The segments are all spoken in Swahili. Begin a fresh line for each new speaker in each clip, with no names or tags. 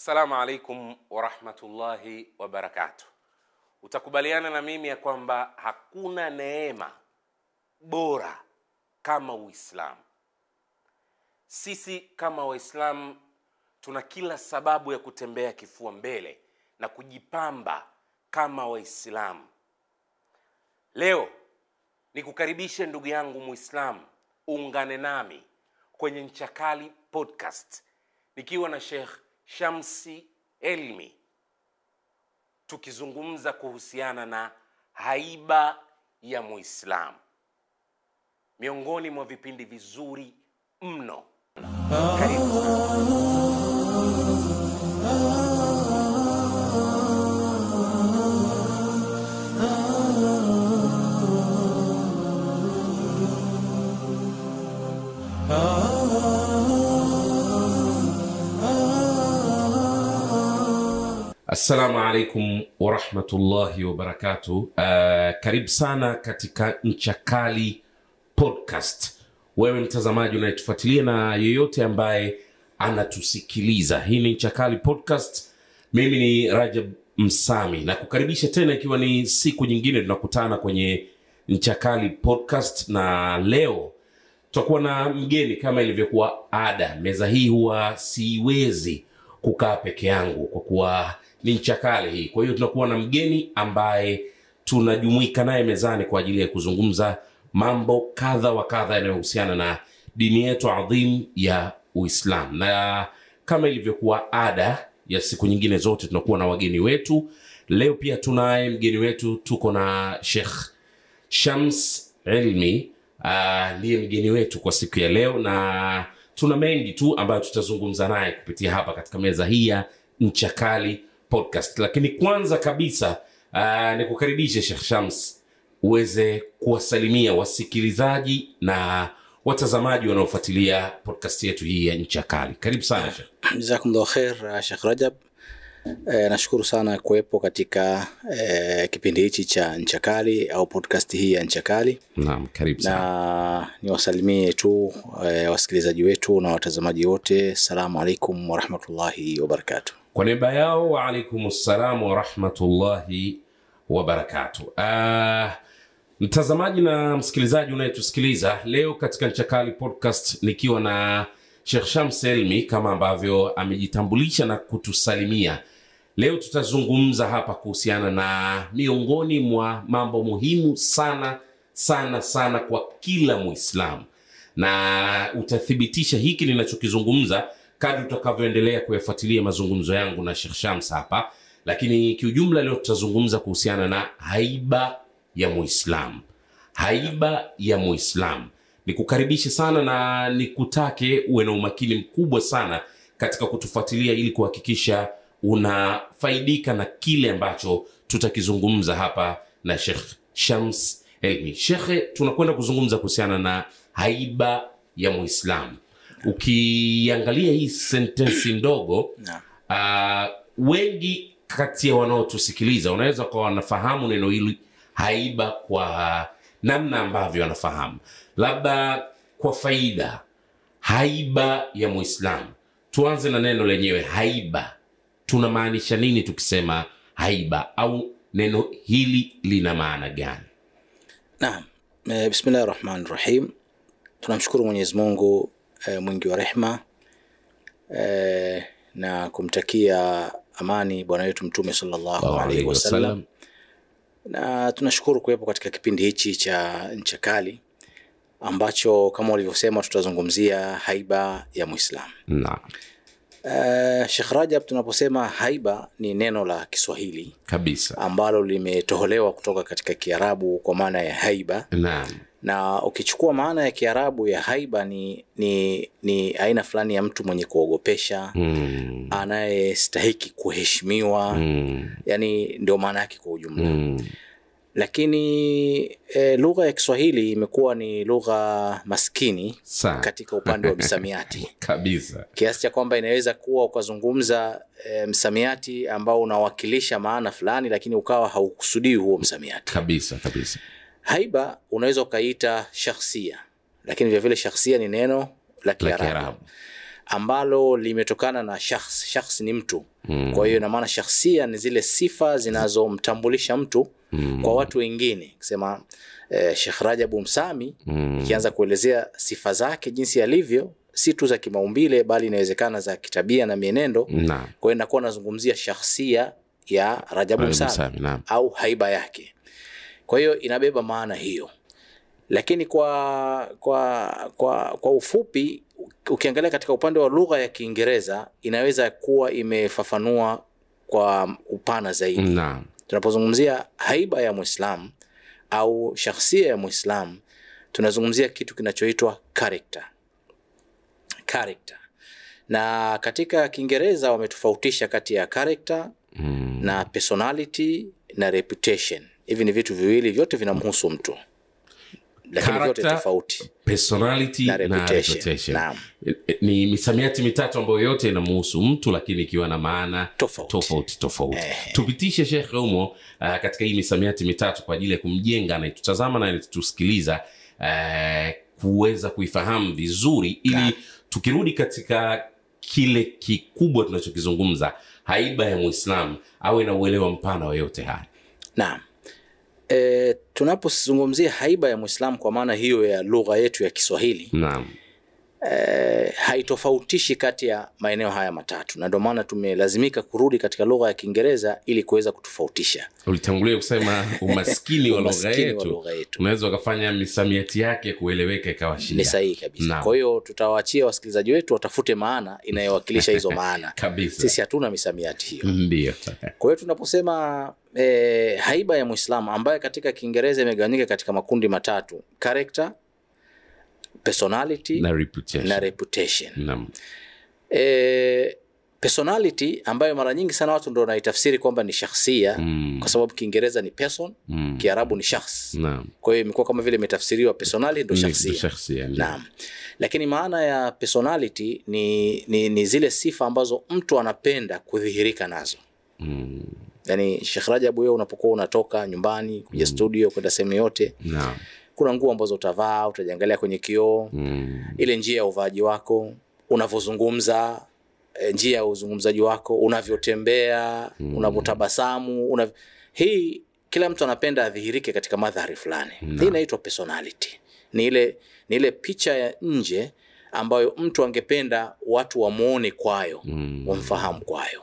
Assalamu alaikum warahmatullahi wabarakatuh. Utakubaliana na mimi ya kwamba hakuna neema bora kama Uislamu. Sisi kama Waislamu tuna kila sababu ya kutembea kifua mbele na kujipamba kama Waislamu. Leo nikukaribishe ndugu yangu Muislamu, uungane nami kwenye Nchakali podcast nikiwa na Sheikh Shamsi Elmi tukizungumza kuhusiana na haiba ya Muislamu, miongoni mwa vipindi vizuri mno. Karibu Assalamu alaikum warahmatullahi wabarakatuh. Uh, karibu sana katika Nchakali podcast, wewe mtazamaji unayetufuatilia na yeyote ambaye anatusikiliza. Hii ni Nchakali podcast, mimi ni Rajab Msami na kukaribisha tena, ikiwa ni siku nyingine tunakutana kwenye Nchakali podcast, na leo tutakuwa na mgeni kama ilivyokuwa ada. Meza hii huwa siwezi kukaa peke yangu kwa kuwa ni Nchakali hii. Kwa hiyo tunakuwa na mgeni ambaye tunajumuika naye mezani kwa ajili ya kuzungumza mambo kadha wa kadha yanayohusiana na dini yetu adhim ya Uislamu, na kama ilivyokuwa ada ya siku nyingine zote tunakuwa na wageni wetu. Leo pia tunaye mgeni wetu, tuko na Sheikh Shams Ilmi ndiye uh, mgeni wetu kwa siku ya leo, na tuna mengi tu ambayo tutazungumza naye kupitia hapa katika meza hii ya Nchakali podcast. Lakini kwanza kabisa uh, nikukaribishe Sheikh Shams uweze kuwasalimia wasikilizaji na watazamaji wanaofuatilia podcast yetu hii ya ncha kali Karibu sana jazakumllah
kher khair uh, Rajab. E, nashukuru sana kuwepo katika e, kipindi hichi cha ncha kali au podcast hii ya Nchakali,
Naam, karibu sana.
na niwasalimie tu e, wasikilizaji wetu na watazamaji wote, salamu alaikum warahmatullahi wabarakatuh.
Kwa niaba yao waalaikum ssalam warahmatullahi wabarakatu Uh, mtazamaji na msikilizaji unayetusikiliza leo katika Nchakali podcast nikiwa na Sheikh Shams Elmi kama ambavyo amejitambulisha na kutusalimia. Leo tutazungumza hapa kuhusiana na miongoni mwa mambo muhimu sana sana sana kwa kila Muislamu, na utathibitisha hiki ninachokizungumza kadri utakavyoendelea kuyafuatilia mazungumzo yangu na Sheikh Shams hapa. Lakini kiujumla, leo tutazungumza kuhusiana na haiba ya Muislamu, haiba ya Muislamu. Nikukaribishe sana na nikutake uwe na umakini mkubwa sana katika kutufuatilia ili kuhakikisha unafaidika na kile ambacho tutakizungumza hapa na Sheikh Shams Elmi. Shekhe, tunakwenda kuzungumza kuhusiana na haiba ya Muislamu. Ukiangalia hii sentensi ndogo uh, wengi kati ya wanaotusikiliza wanaweza kuwa wanafahamu neno hili haiba kwa namna ambavyo wanafahamu, labda kwa faida, haiba ya Muislamu. Tuanze na neno lenyewe haiba, tunamaanisha nini tukisema haiba, au neno hili lina maana gani?
Naam, e, bismillahi rahmani rahim. Tunamshukuru Mwenyezi Mungu e, mwingi wa rehma e, na kumtakia amani bwana wetu Mtume sallallahu alaihi wasallam, na tunashukuru kuwepo katika kipindi hichi cha ncha kali ambacho kama ulivyosema tutazungumzia haiba ya Muislamu.
Naam,
Uh, Sheikh Rajab, tunaposema haiba ni neno la Kiswahili
kabisa.
ambalo limetoholewa kutoka katika Kiarabu kwa maana ya haiba.
Naam,
na ukichukua maana ya Kiarabu ya haiba ni, ni, ni aina fulani ya mtu mwenye kuogopesha
mm,
anayestahiki kuheshimiwa.
Mm,
yani ndio maana yake kwa ujumla.
Mm,
lakini e, lugha ya Kiswahili imekuwa ni lugha maskini
Sa.
katika upande wa msamiati
kabisa.
kiasi cha kwamba inaweza kuwa ukazungumza e, msamiati ambao unawakilisha maana fulani lakini ukawa haukusudii huo msamiati
kabisa kabisa
haiba unaweza ukaita shakhsia lakini vilevile shakhsia ni neno la Kiarabu. Ambalo limetokana na shakhs. Shakhs ni mtu mm. Kwa hiyo ina maana shakhsia ni zile sifa zinazomtambulisha mtu mm. kwa watu wengine, kusema eh, Sheikh Rajabu Msami mm. ikianza kuelezea sifa zake jinsi alivyo, si tu za kimaumbile, bali inawezekana za kitabia na mienendo.
na.
Kwa hiyo inakuwa nazungumzia shakhsia ya Rajabu Msami, au haiba yake. Kwa hiyo inabeba maana hiyo, lakini kwa kwa kwa kwa ufupi, ukiangalia katika upande wa lugha ya Kiingereza inaweza kuwa imefafanua kwa upana zaidi.
Naam.
Tunapozungumzia haiba ya Muislam au shakhsia ya mwislam tunazungumzia kitu kinachoitwa character. Character. Na katika Kiingereza wametofautisha kati ya character
Mm.
na personality na reputation. Hivi ni vitu viwili, vyote vinamhusu mtu, lakini vyote tofauti
personality
na
na
reputation.
reputation.
Naam.
E- ni misamiati mitatu ambayo yote inamuhusu mtu lakini ikiwa na maana
Tofauti.
tofauti tofauti tupitishe shekhe humo uh, katika hii misamiati mitatu kwa ajili ya kumjenga anayetutazama na anayetusikiliza uh, kuweza kuifahamu vizuri ili tukirudi katika kile kikubwa tunachokizungumza haiba ya muislam awe na uelewa mpana wa yote haya
Naam. E, tunapozungumzia haiba ya Muislamu kwa maana hiyo ya lugha yetu ya Kiswahili
naam.
e, haitofautishi kati ya maeneo haya matatu, na ndio maana tumelazimika kurudi katika lugha ya Kiingereza ili kuweza kutofautisha.
Ulitangulia kusema umaskini wa lugha yetu. unaweza ukafanya misamiati yake kueleweka ikawa
ni sahihi kabisa. Kwa hiyo tutawaachia wasikilizaji wetu watafute maana inayowakilisha hizo maana.
kabisa.
Sisi hatuna misamiati hiyo.
ndio.
Kwa hiyo tunaposema e, haiba ya Muislamu ambayo katika Kiingereza imegawanyika katika makundi matatu: character, personality
na reputation
na reputation.
Naam.
E, personality ambayo mara nyingi sana watu ndo wanaitafsiri kwamba ni shakhsia
Mm.
kwa sababu Kiingereza ni person,
Mm.
Kiarabu ni shakhs.
Naam.
Kwa hiyo imekuwa kama vile imetafsiriwa personality
ndio
shakhsia.
shakhsia.
Naam. Lakini maana ya personality ni, ni, ni zile sifa ambazo mtu anapenda kudhihirika nazo.
Mm.
Yaani Sheikh Rajab, wewe unapokuwa unatoka nyumbani kuja studio kwenda sehemu yote,
no.
kuna nguo ambazo utavaa, utajiangalia kwenye kioo,
Mm.
ile njia ya uvaaji wako, unavyozungumza, eh, njia ya uzungumzaji wako, unavyotembea, unavyotabasamu, unav... hii kila mtu anapenda adhihirike katika madhari fulani. Hii inaitwa personality. Ni ile ni ile picha ya nje ambayo mtu angependa watu wamwone kwayo,
Mm.
wamfahamu kwayo.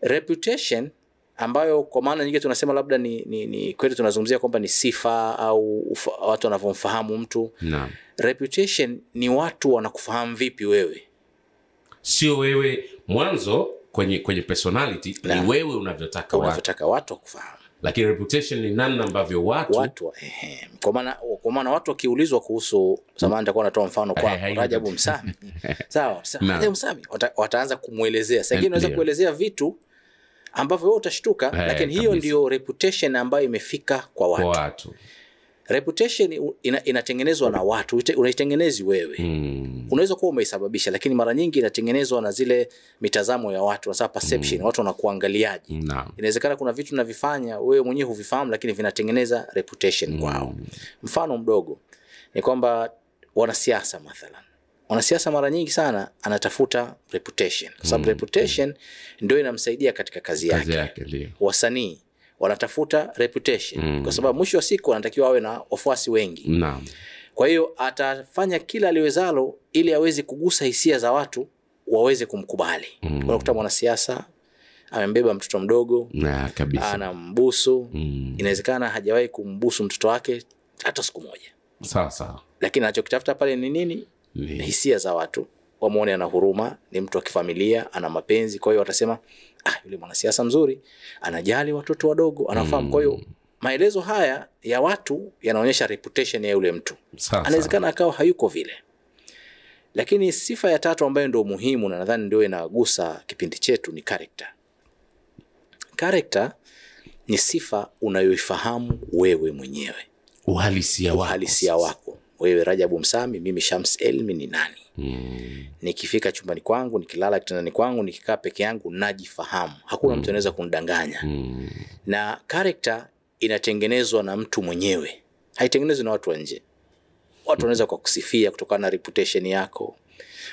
Reputation ambayo kwa maana nyingine tunasema labda ni, ni, ni kweli tunazungumzia kwamba ni sifa au ufa, watu wanavyomfahamu mtu.
Na.
reputation ni watu wanakufahamu vipi wewe?
Sio wewe mwanzo kwenye kwenye personality
na.
ni wewe unavyotaka
unavyotaka watu wakufahamu.
Lakini reputation ni namna ambavyo watu,
kwa maana kwa maana watu wakiulizwa kuhusu samani nitakuwa natoa mfano kwa Rajabu. Msami. Sawa. Rajabu Msami wata, wataanza kumwelezea. Saa unaweza kuelezea vitu ambavyo wewe utashtuka
hey,
lakini hiyo
kabisa.
ndio reputation ambayo imefika kwa watu.
Kwa watu.
Reputation ina, inatengenezwa na watu. Unaitengenezi wewe.
Mm.
unaweza kuwa umeisababisha lakini mara nyingi inatengenezwa na zile mitazamo ya watu nasema perception. Watu wanakuangaliaji inawezekana kuna vitu navifanya wewe mwenyewe huvifahamu lakini vinatengeneza reputation kwao. Mfano mdogo ni kwamba wanasiasa mathalan mwanasiasa mara nyingi sana anatafuta reputation. Kwa sababu reputation ndio inamsaidia katika kazi yake.
kazi yake
wasanii wanatafuta reputation. Kwa sababu mwisho wa siku wanatakiwa awe na wafuasi wengi.
Na.
kwa hiyo atafanya kila aliwezalo ili aweze kugusa hisia za watu waweze kumkubali. Mm. unakuta mwanasiasa amembeba mtoto mdogo
na
anambusu
mm.
inawezekana hajawahi kumbusu mtoto wake hata siku moja.
Sawa sawa.
Lakini anachokitafuta pale ni nini ni hisia za watu. Wamwone ana huruma ni mtu wa kifamilia ana mapenzi kwa hiyo watasema ah, yule mwanasiasa mzuri anajali watoto wadogo anafahamu kwa hiyo maelezo haya ya watu yanaonyesha reputation ya yule mtu. Anawezekana akawa hayuko vile. Lakini sifa ya tatu ambayo ndio muhimu na nadhani ndio inagusa kipindi chetu ni character. Character ni sifa unayoifahamu wewe mwenyewe.
Uhalisia wako.
Uhalisia wako wewe rajabu msami mimi shams elmi ni nani?
Mm.
nikifika chumbani kwangu nikilala kitandani kwangu nikikaa peke yangu najifahamu. Hakuna mtu anaweza kunidanganya
Mm.
na character inatengenezwa na mtu mwenyewe. Haitengenezwi na watu wa nje. Watu wanaweza kwa kusifia kutokana na reputation yako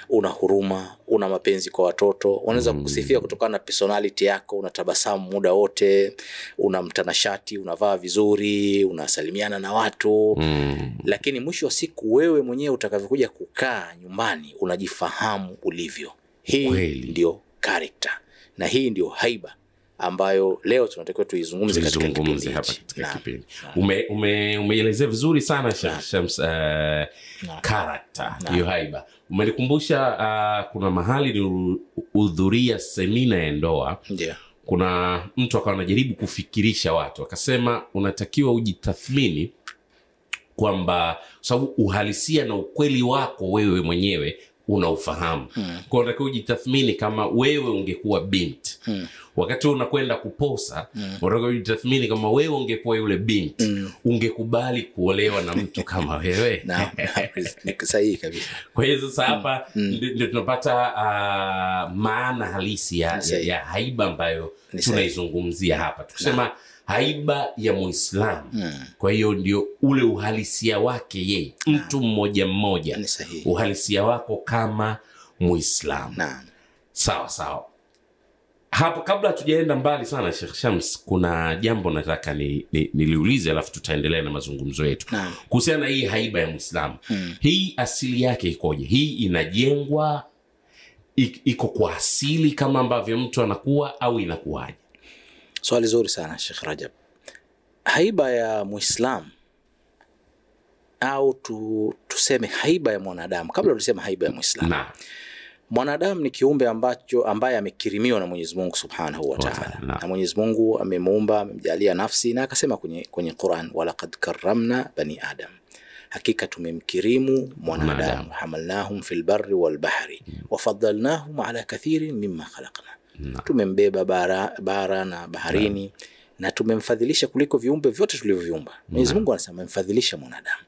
una huruma una mapenzi kwa watoto. Wanaweza kukusifia kutokana na personality yako una tabasamu muda wote una mtanashati unavaa vizuri unasalimiana na watu.
Mm.
lakini mwisho wa siku wewe mwenyewe utakavyokuja kukaa nyumbani unajifahamu ulivyo. Hii ndio character. Na hii ndio haiba ambayo leo tunatakiwa tuizungumze katika kipindi
Tuizungumze hapa katika kipindi. Ume, ume, umeelezea vizuri sana Shams uh, character hiyo haiba. Umenikumbusha uh, kuna mahali nilihudhuria semina ya ndoa.
Yeah
kuna mtu akawa anajaribu kufikirisha watu akasema unatakiwa ujitathmini kwamba kwa sababu uhalisia na ukweli wako wewe mwenyewe unaufahamu. Hmm. kwa unatakiwa ujitathmini kama wewe ungekuwa binti
Hmm.
wakati unakwenda kuposa hmm. unatakiwa ujitathmini kama wewe ungekuwa yule binti
Mm.
ungekubali kuolewa na mtu kama wewe.
Sahihi kabisa.
Kwa hiyo sasa hapa ndi- ndio tunapata uh, maana halisi ya, ya, ya haiba ambayo tunaizungumzia hapa. Tukisema haiba ya muislamu. Kwa hiyo ndio ule uhalisia wake yeye. Mtu mmoja mmoja. Uhalisia wako kama muislamu. Sawa sawa. Hapo kabla hatujaenda mbali sana Sheikh Shams kuna jambo nataka ni, ni, niliulize alafu tutaendelea na mazungumzo yetu. Kuhusiana na hii haiba ya mwislamu hii asili yake ikoje? Hii inajengwa iko kwa asili kama ambavyo mtu anakuwa au inakuwaje
swali zuri sana Sheikh rajab. Haiba ya muislam au tu, tuseme haiba ya mwanadamu kabla tulisema haiba ya muislam.
Na
mwanadamu ni kiumbe ambacho ambaye amekirimiwa na mwenyezi mungu subhanahu wa taala. Na mwenyezi mungu amemuumba amemjalia nafsi na akasema kwenye, kwenye quran walaqad karamna bani adam. Hakika tumemkirimu mwanadamu. Hamalnahum fi lbari walbahri wafadalnahum ala kathirin mimma khalaqna
na.
Tumembeba bara, bara na baharini na. tumemfadhilisha kuliko viumbe vyote tulivyoviumba mwenyezi mungu anasema amemfadhilisha mwanadamu.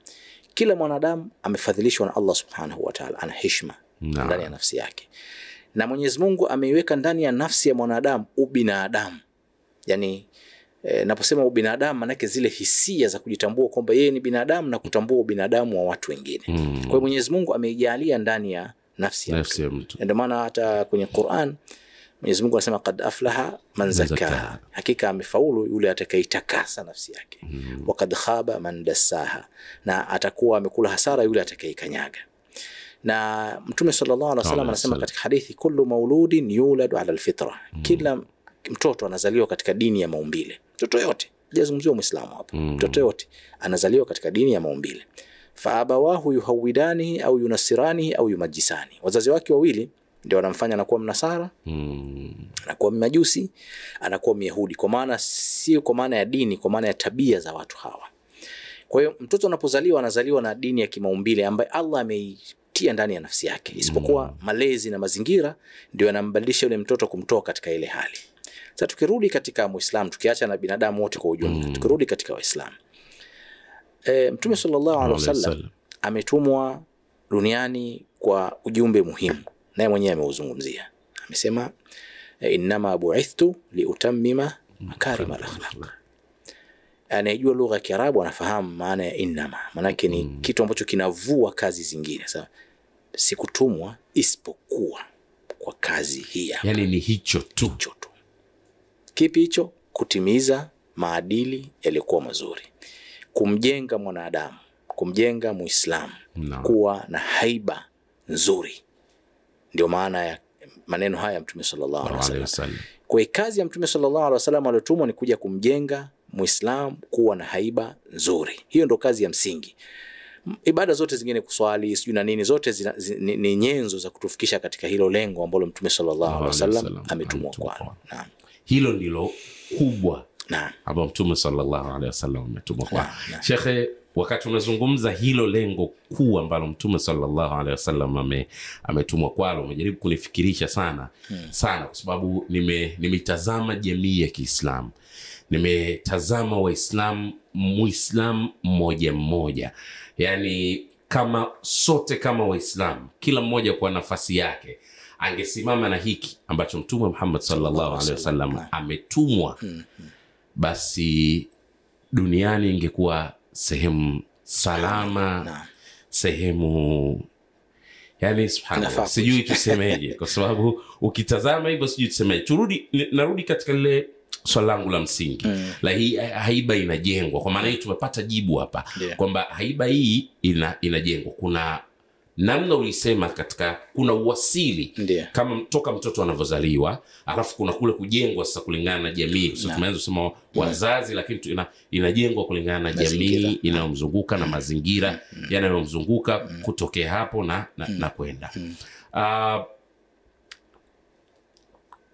Kila mwanadamu amefadhilishwa na allah subhanahu wataala ana hishma
Naam.
ndani ya nafsi yake. Na mwenyezi mungu ameiweka ndani ya nafsi ya mwanadamu ubinadamu. Yani E, naposema ubinadamu manake zile hisia za kujitambua kwamba yeye ni binadamu na kutambua ubinadamu wa watu wengine.
Mm.
kwa hiyo mwenyezi mungu ameijalia ndani ya nafsi ya mtu. Ndio maana hata kwenye Qur'an Mwenyezi Mungu anasema kad aflaha man
zakaha.
hakika amefaulu yule atakayeitakasa nafsi yake mm. wakad khaba man dassaha, na atakuwa amekula hasara yule atakayeikanyaga. Na Mtume sallallahu alaihi wasallam anasema katika hadithi, kullu mauludin yuladu ala alfitra, kila mtoto anazaliwa katika dini ya maumbile. Mtoto yote, hajazungumziwa Muislamu hapa,
Mm.
mtoto yote anazaliwa katika dini ya maumbile faabawahu yuhawidanihi au yunasiranihi au yumajisani, wazazi wake wawili ndio anamfanya anakuwa mnasara
Mm.
anakuwa majusi anakuwa myahudi. Kwa maana sio kwa maana ya dini kwa maana ya tabia za watu hawa. Kwa hiyo mtoto anapozaliwa anazaliwa na dini ya kimaumbile ambaye allah ameitia ndani ya nafsi yake. Isipokuwa malezi na mazingira ndio yanambadilisha yule mtoto kumtoa katika ile hali. Sasa tukirudi katika muislam tukiacha na binadamu wote kwa ujumla
Mm.
tukirudi katika waislamu. E, mtume sallallahu alaihi wasallam. ametumwa duniani kwa ujumbe muhimu naye mwenyewe ameuzungumzia. Amesema eh, innama buithtu liutammima makarima alakhlaq. anayejua lugha ya kiarabu anafahamu maana ya innama. Maanake ni kitu ambacho kinavua kazi zingine. Sasa sikutumwa isipokuwa kwa kazi hii hapa.
Yani ni hicho tu.
Hicho tu. Kipi hicho? Kutimiza maadili yaliyokuwa mazuri. Kumjenga mwanadamu kumjenga muislamu
no.
kuwa na haiba nzuri ndio maana ya maneno haya ya mtume sallallahu alaihi wasallam. Kwa kazi ya mtume sallallahu alaihi wasallam aliotumwa ni kuja kumjenga muislam kuwa na haiba nzuri. Hiyo ndo kazi ya msingi. Ibada zote zingine kuswali sijui na nini zote zina, zi, ni, ni nyenzo za kutufikisha katika hilo lengo ambalo mtume sallallahu alaihi wasallam ametumwa kwalo naam.
Hilo ndilo kubwa ambao mtume sallallahu alaihi wasallam ametumwa kwa
Naam, naam.
shekhe wakati unazungumza hilo lengo kuu ambalo mtume sallallahu alaihi wasallam ame, ametumwa kwalo umejaribu kunifikirisha sana sana kwa sababu nime- jamii ya kiislamu. Nimetazama waislamu muislam mmoja mmoja. Yaani kama sote kama waislamu kila mmoja kwa nafasi yake angesimama na hiki ambacho mtume muhammad sallallahu alehi wasallam
ametumwa
ametumwa basi duniani ingekuwa sehemu salama
na.
sehemu yani sijui tusemeje kwa sababu ukitazama hivyo sijui tusemeje turudi narudi katika lile swala langu la msingi mm. la hii haiba inajengwa kwa maana hii tumepata jibu hapa
yeah.
kwamba haiba hii ina, inajengwa kuna namna ulisema katika kuna uwasili
Ndia.
kama toka mtoto anavyozaliwa alafu kuna kule kujengwa sasa kulingana na jamii. Kusema wazazi lakini ina, inajengwa kulingana na jamii inayomzunguka na mazingira yanayomzunguka kutokea hapo na, na, na kwenda. Uh,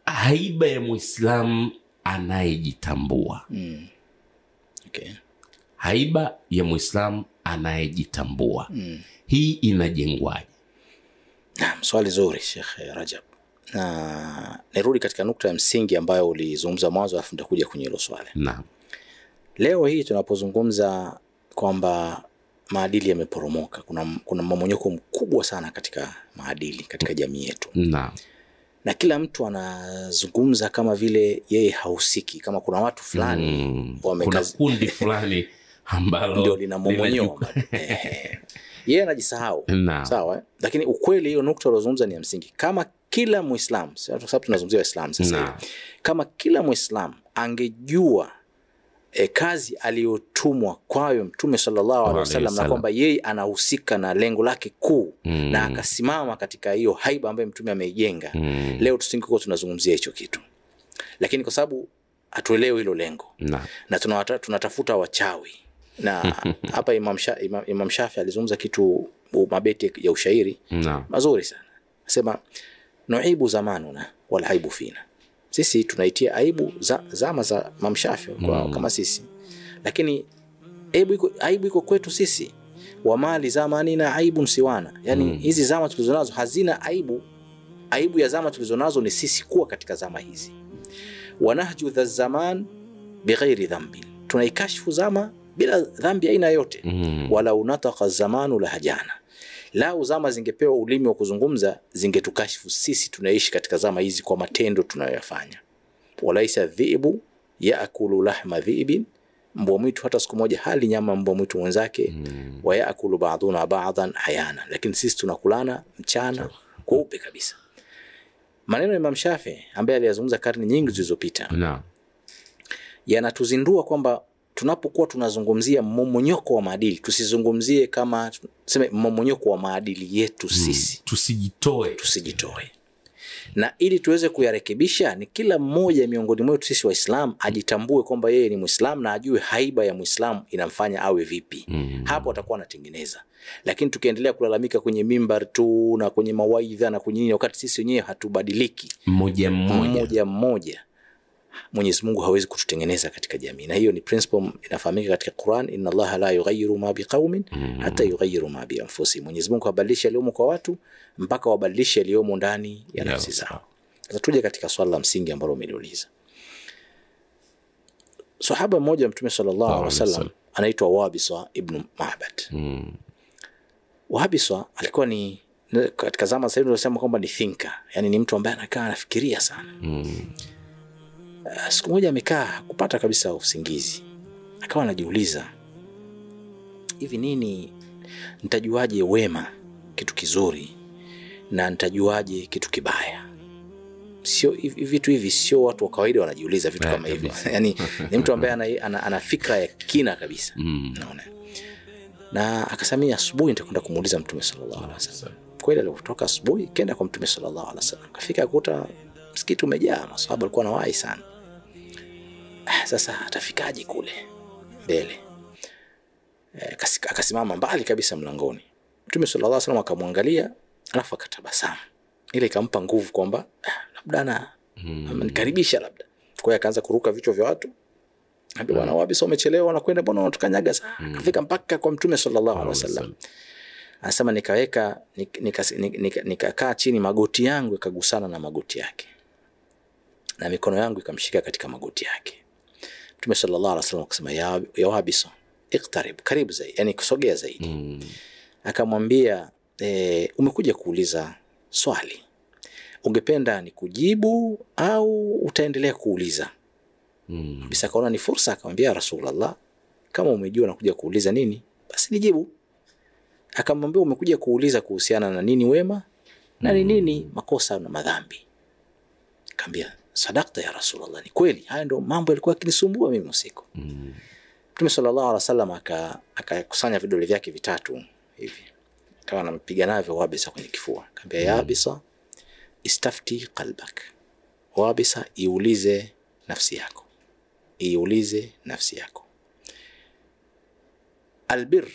haiba ya mwislamu anayejitambua.
Okay.
haiba ya mwislamu anayejitambua hii inajengwaje?
Naam, swali zuri Sheikh Rajab, na nirudi katika nukta ya msingi ambayo ulizungumza mwanzo, alafu nitakuja kwenye hilo swali.
naam.
Leo hii tunapozungumza kwamba maadili yameporomoka, kuna, kuna mmomonyoko mkubwa sana katika maadili katika jamii yetu,
naam.
Na kila mtu anazungumza kama vile yeye hahusiki, kama kuna watu fulani
Mm. kuna
wamekazi
kundi fulani ambalo
ndio linamomonyoa. yeye anajisahau. Sawa eh? lakini ukweli hiyo nukta uliozungumza ni ya msingi. Kama kila mwislam kwa sababu tunazungumzia waislamu sasa kama kila mwislam angejua e, kazi aliyotumwa kwayo mtume sallallahu alaihi wasallam na kwamba yeye anahusika na lengo lake kuu
Mm.
na akasimama katika hiyo haiba ambayo mtume ameijenga
Mm.
leo tusingekuwa tunazungumzia hicho kitu. Lakini kwa sababu hatuelewi hilo lengo na, na tunatafuta wachawi na hapa Imam, Sha, Imam, Imam Shafi alizungumza kitu mabeti ya ushairi.
Naam.
mazuri sana. Sema nuibu zamanuna wal aibu fina. Sisi tunaitia aibu za, zama za Imam Shafi kwa,
Mm.
kama sisi. Lakini aibu iko, aibu iko kwetu sisi. Wa mali zamanina aibun siwana, yani
Mm.
hizi zama tulizonazo hazina aibu. Aibu ya zama tulizonazo ni sisi kuwa katika zama hizi. Wanahju dha zaman bighairi dhambi tunaikashfu zama bila dhambi aina yote
Mm.
wala unataka zamanu lahajana lau zama zingepewa ulimi wa kuzungumza zingetukashifu sisi tunaishi katika zama hizi kwa matendo tunayoyafanya. Walaisa dhibu yaakulu lahma dhibin. Mbwa mwitu hata siku moja hali nyama mbwa mwitu mwenzake.
Mm.
wayakulu baduna badan hayana. Lakini sisi tunakulana mchana kweupe kabisa. Maneno ya Imam Shafi ambaye aliyazungumza karne nyingi zilizopita yanatuzindua kwamba tunapokuwa tunazungumzia mmomonyoko wa maadili tusizungumzie kama tuseme mmomonyoko wa maadili yetu sisi.
tusijitoe.
Tusijitoe. Na ili tuweze kuyarekebisha ni kila mmoja miongoni mwetu sisi waislamu ajitambue kwamba yeye ni mwislamu na ajue haiba ya mwislamu inamfanya awe vipi.
Mm.
hapo atakuwa anatengeneza. Lakini tukiendelea kulalamika kwenye mimbar tu na kwenye mawaidha na kwenye nini wakati sisi wenyewe hatubadiliki.
Mmoja mmoja.
Mmoja mmoja mwenyezi mungu hawezi kututengeneza katika jamii na hiyo ni principle inafahamika katika quran inna allaha la yughayyiru ma biqaumin hata yughayyiru ma bianfusihim mwenyezi mungu habadilishi yaliyomo kwa watu mpaka wabadilishe yaliyomo ndani ya nafsi zao sasa tuje katika swala la msingi ambalo umeniuliza. sahaba mmoja mtume sallallahu alaihi wasallam. anaitwa wabisa ibn mabad
Mm.
Wabisa alikuwa ni katika zama sasa hivi tunasema kwamba ni thinker, yani ni mtu ambaye anakaa anafikiria sana.
Mm.
Uh, siku moja amekaa kupata kabisa usingizi, akawa anajiuliza hivi, nini? Nitajuaje wema kitu kizuri na nitajuaje kitu kibaya? Sio vitu hivi, sio watu wa kawaida wanajiuliza vitu
Eh,
kama hivyo. Yani ni mtu ambaye ana, ana, ana fikra ya kina kabisa.
Mm.
naona na akasamia asubuhi nitakwenda kumuuliza mtume sallallahu alaihi wasallam. Kweli alipotoka asubuhi kenda kwa mtume sallallahu alaihi wasallam. Kafika akuta msikiti umejaa maswahaba alikuwa na wai sana sasa atafikaje kule? Mbele. Eh, akasimama mbali kabisa mlangoni. Mtume sallallahu alaihi wasallam akamwangalia alafu akatabasamu. Ile ikampa nguvu kwamba ah, labda na amenikaribisha labda. Kwa hiyo akaanza kuruka vichwa vya watu. Ambia bwana wabisa umechelewa wanakwenda bwana wanatukanyaga sana akafika mpaka kwa mtume sallallahu alaihi wasallam. Anasema nikaweka nikakaa chini magoti yangu yakagusana na magoti yake. Na mikono yangu ikamshika katika magoti yake mtume sallallahu alaihi wasallam akasema ya, ya wabisa iktarib karibu zaidi yani kusogea zaidi.
Mm.
akamwambia e, umekuja kuuliza swali. Ungependa ni kujibu au utaendelea kuuliza?
Mm.
bisa akaona ni fursa akamwambia rasulllah kama umejua nakuja kuuliza nini basi nijibu. Akamwambia umekuja kuuliza kuhusiana na nini wema na ni nini makosa na madhambi? Kaambia sadakta ya rasulllah ni kweli. Haya ndo mambo yalikuwa akinisumbua mimi usiku.
Mm.
mtume sallallahu alaihi wasallam aka- akakusanya vidole vyake vitatu hivi. Akawa anampiga navyo wabisa kwenye kifua. Kaambia ya abisa istafti qalbak. Wabisa iulize nafsi yako. Iulize nafsi yako. Albir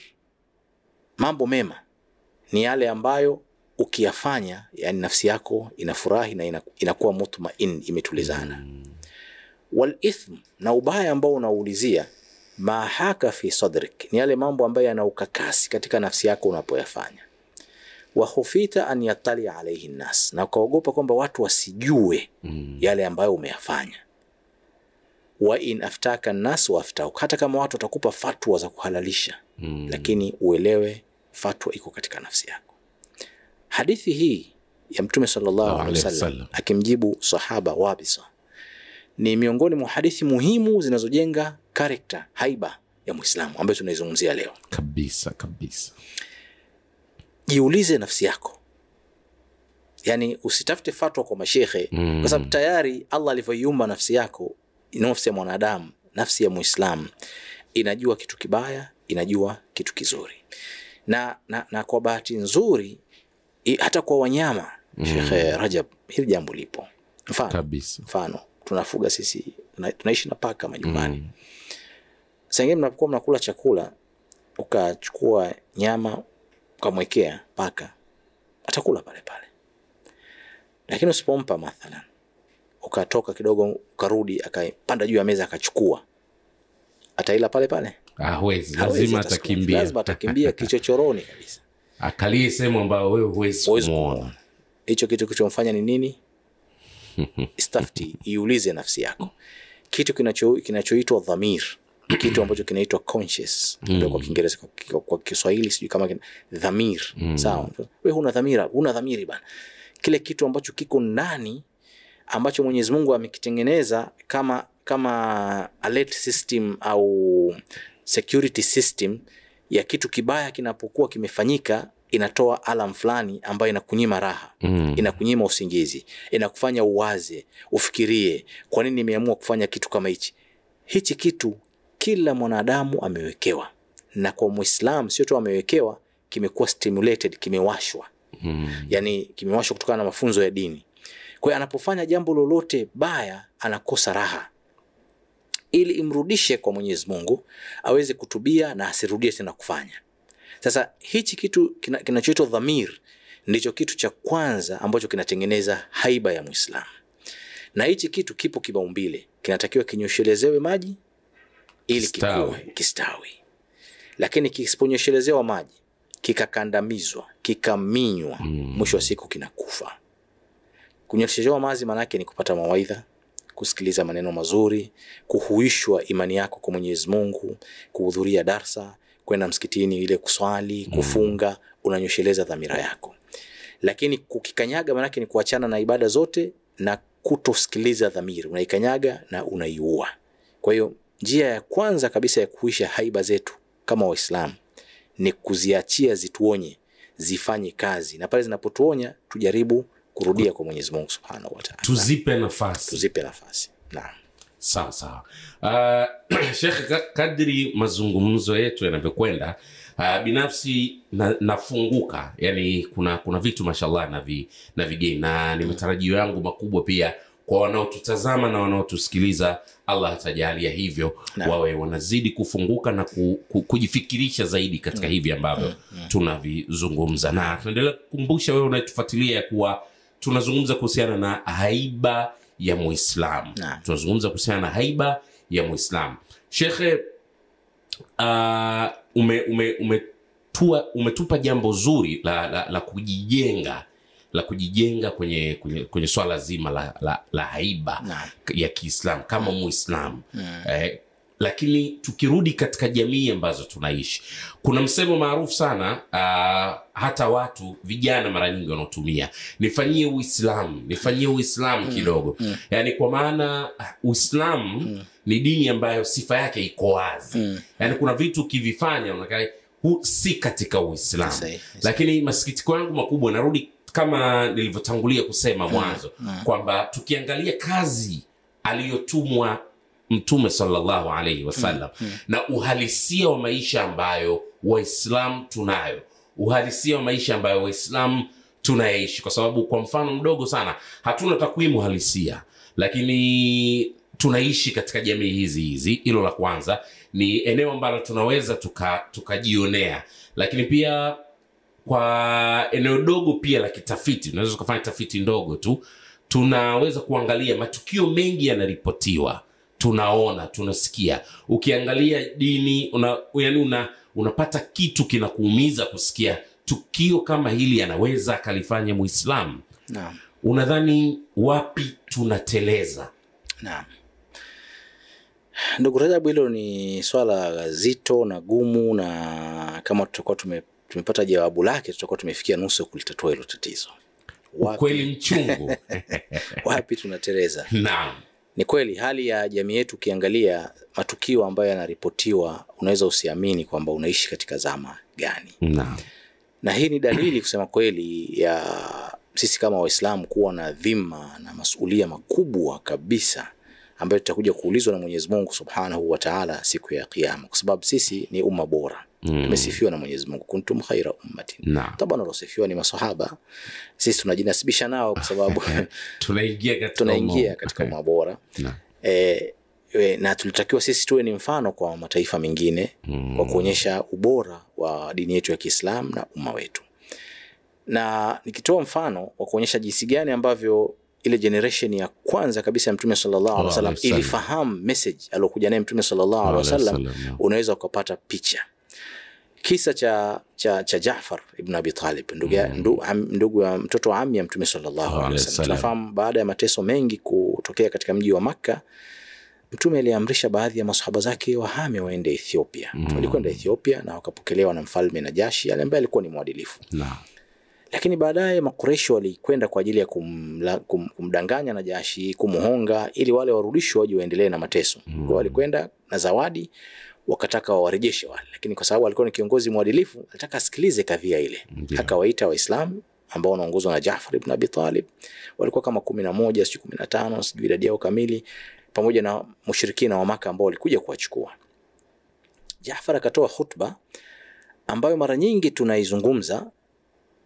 mambo mema ni yale ambayo ukiyafanya yani nafsi yako inafurahi na inakuwa mutmain imetulizana walithm na ubaya ambao unaulizia mahaka fi sadrik ni yale mambo ambayo yana ukakasi katika nafsi yako unapoyafanya wa khufita an yatali alaihi nnas na ukaogopa kwamba watu wasijue
Mm.
yale ambayo umeyafanya wa in aftaka nnas waaftauk hata kama watu watakupa fatwa za kuhalalisha
Mm.
lakini uelewe fatwa iko katika nafsi yako hadithi hii ya mtume sallallahu alaihi wasallam. akimjibu sahaba wabisa ni miongoni mwa hadithi muhimu zinazojenga karakta haiba ya Muislamu ambayo tunaizungumzia leo
kabisa kabisa
jiulize nafsi yako yani usitafute fatwa kwa mashehe
Mm.
kwa sababu tayari allah alivyoiumba nafsi yako nafsi ya mwanadamu nafsi ya Muislamu inajua kitu kibaya inajua kitu kizuri na, na, na kwa bahati nzuri i, hata kwa wanyama mm. shekhe rajab hili jambo lipo. Mfano. Mfano tunafuga sisi tuna, tunaishi na paka majumbani.
Mm.
sengine mnapokuwa mnakula chakula ukachukua nyama ukamwekea paka atakula pale pale. Lakini usipompa mathalan ukatoka kidogo ukarudi akapanda juu ya meza akachukua ataila pale pale?
Hawezi lazima
lazima atakimbia kichochoroni kabisa
akalie sehemu ambayo wewe huwezi kumwona.
hicho kitu kilichomfanya ni nini? Istafti iulize nafsi yako. Kitu kinacho- kinachoitwa dhamir kitu ambacho kinaitwa conscious. Mm. kwa kiingereza kwa, kwa, kwa kiswahili sijui kama kina, dhamir. Sawa. We huna dhamira huna dhamiri bana. Kile kitu ambacho kiko ndani ambacho mwenyezi mungu amekitengeneza kama kama alert system au security system ya kitu kibaya kinapokuwa kimefanyika inatoa alam fulani ambayo inakunyima raha
Mm.
inakunyima usingizi inakufanya uwaze ufikirie kwa nini nimeamua kufanya kitu kama hichi hichi kitu kila mwanadamu amewekewa na kwa mwislam sio tu amewekewa kimekuwa stimulated kimewashwa
Mm.
yani kimewashwa kutokana na mafunzo ya dini kwa hiyo anapofanya jambo lolote baya anakosa raha ili imrudishe kwa mwenyezi mungu aweze kutubia na asirudie tena kufanya. Sasa hichi kitu kina- kinachoitwa dhamir ndicho kitu cha kwanza ambacho kinatengeneza haiba ya Muislamu, na hichi kitu kipo kibaumbile kinatakiwa kinyoshelezewe maji ili kikue kistawi. lakini kisiponyoshelezewa maji kikakandamizwa kikaminywa
Mm.
wa siku kinakufa. Kunyoshezewa maji maanaake ni kupata mawaidha kusikiliza maneno mazuri kuhuishwa imani yako kwa mwenyezi mungu kuhudhuria darsa kwenda msikitini ile kuswali kufunga unanyosheleza dhamira yako. Lakini kukikanyaga maanake ni kuachana na ibada zote na kutosikiliza dhamiri. Unaikanyaga na unaiua. Kwa hiyo njia ya kwanza kabisa ya kuisha haiba zetu kama waislamu ni kuziachia zituonye zifanye kazi. Na pale zinapotuonya tujaribu kurudia kwa mwenyezi mungu subhanahu wataala
tuzipe nafasi.
Tuzipe nafasi. Naam.
Sawa sawa. Uh, shekhe kadri mazungumzo yetu yanavyokwenda uh, binafsi na, nafunguka. Yani kuna kuna vitu mashallah na, vi, na vigeni. Na ni matarajio yangu makubwa pia kwa wanaotutazama na wanaotusikiliza allah atajalia hivyo
na.
wawe wanazidi kufunguka na ku, ku, kujifikirisha zaidi katika hivi ambavyo tunavizungumza. Na tunaendelea kukumbusha wewe unayetufuatilia ya kuwa tunazungumza kuhusiana na haiba ya muislamu. Tunazungumza kuhusiana na haiba ya muislamu. Shekhe uh, ume, ume, umetua, umetupa jambo zuri la, la, la kujijenga la kujijenga kwenye, kwenye, kwenye swala zima la, la, la haiba
na
ya kiislam kama muislam eh, lakini tukirudi katika jamii ambazo tunaishi kuna msemo maarufu sana uh, hata watu vijana mara nyingi wanaotumia nifanyie uislamu nifanyie uislamu kidogo. yaani kwa maana Uislamu mm. ni dini ambayo sifa yake iko wazi. Yaani kuna vitu ukivifanya unakaa si katika uislamu. Lakini masikitiko yangu makubwa narudi kama nilivyotangulia kusema mwanzo kwamba tukiangalia kazi aliyotumwa mtume sallallahu alaihi wasallam na uhalisia wa maisha ambayo waislamu tunayo. Uhalisia wa maisha ambayo waislamu tunayaishi kwa sababu kwa mfano mdogo sana hatuna takwimu halisia. Lakini tunaishi katika jamii hizi hizi. Hilo la kwanza ni eneo ambalo tunaweza tuka- tukajionea. Lakini pia kwa eneo dogo pia la kitafiti unaweza ukafanya tafiti ndogo tu tunaweza kuangalia matukio mengi yanaripotiwa tunaona tunasikia. Ukiangalia dini una, yani una, unapata kitu kinakuumiza kusikia. Tukio kama hili anaweza akalifanya muislamu
naam.
Unadhani wapi tunateleza?
Naam. Ndugu Rajabu, hilo ni swala zito na gumu, na kama tutakuwa tume, tumepata jawabu lake tutakuwa tumefikia nusu ya kulitatua hilo tatizo. Wapi,
mchungu.
Wapi tunateleza?
naam
Ni kweli hali ya jamii yetu, ukiangalia matukio ambayo yanaripotiwa, unaweza usiamini kwamba unaishi katika zama gani,
na.
na hii ni dalili kusema kweli ya sisi kama Waislamu kuwa na dhima na masuulia makubwa kabisa ambayo tutakuja kuulizwa na Mwenyezi Mungu Subhanahu wa Ta'ala siku ya Kiyama, kwa sababu sisi ni umma bora.
Mm.
tumesifiwa na Mwenyezi Mungu, kuntum khaira ummatin.
naam
Taban waliosifiwa ni maswahaba, sisi tunajinasibisha nao kwa sababu
tunaingia katika
tunaingia katika umma bora. E, e, na tulitakiwa sisi tuwe ni mfano kwa mataifa mengine
Mm.
kwa kuonyesha ubora wa dini yetu ya Kiislamu na umma wetu, na nikitoa mfano wa kuonyesha jinsi gani ambavyo ile generation ya kwanza kabisa ya Mtume sallallahu alaihi wasallam ilifahamu message aliyokuja naye Mtume sallallahu alaihi wasallam, unaweza ukapata picha kisa cha cha, cha Jaafar ibn Abi Talib ndugu ya, ndu, ndugu ya mtoto wa ami ya Mtume sallallahu alaihi
Alaihi
wasallam.
wasallam.
Tunafahamu baada ya mateso mengi kutokea katika mji wa Makka, Mtume aliamrisha baadhi ya masahaba zake wahame waende Ethiopia.
Mm.
Walikwenda Ethiopia na wakapokelewa na mfalme Najashi jashi ambaye alikuwa ni mwadilifu,
Naam.
Lakini baadaye Makureshi walikwenda kwa ajili ya kumla, kum, kumdanganya Najashi, kumhonga ili wale warudishwe waje waendelee na mateso.
Mm.
Walikwenda na zawadi wakataka wawarejeshe wale, lakini kwa sababu alikuwa ni kiongozi mwadilifu, alitaka asikilize kadhia ile.
Yeah.
Akawaita Waislamu ambao wanaongozwa na Jaafar ibn Abi Talib, walikuwa kama kumi na moja sijui kumi na tano sijui idadi yao kamili, pamoja na mushirikina wa Maka ambao walikuja kuwachukua. Jaafar akatoa khutba ambayo mara nyingi tunaizungumza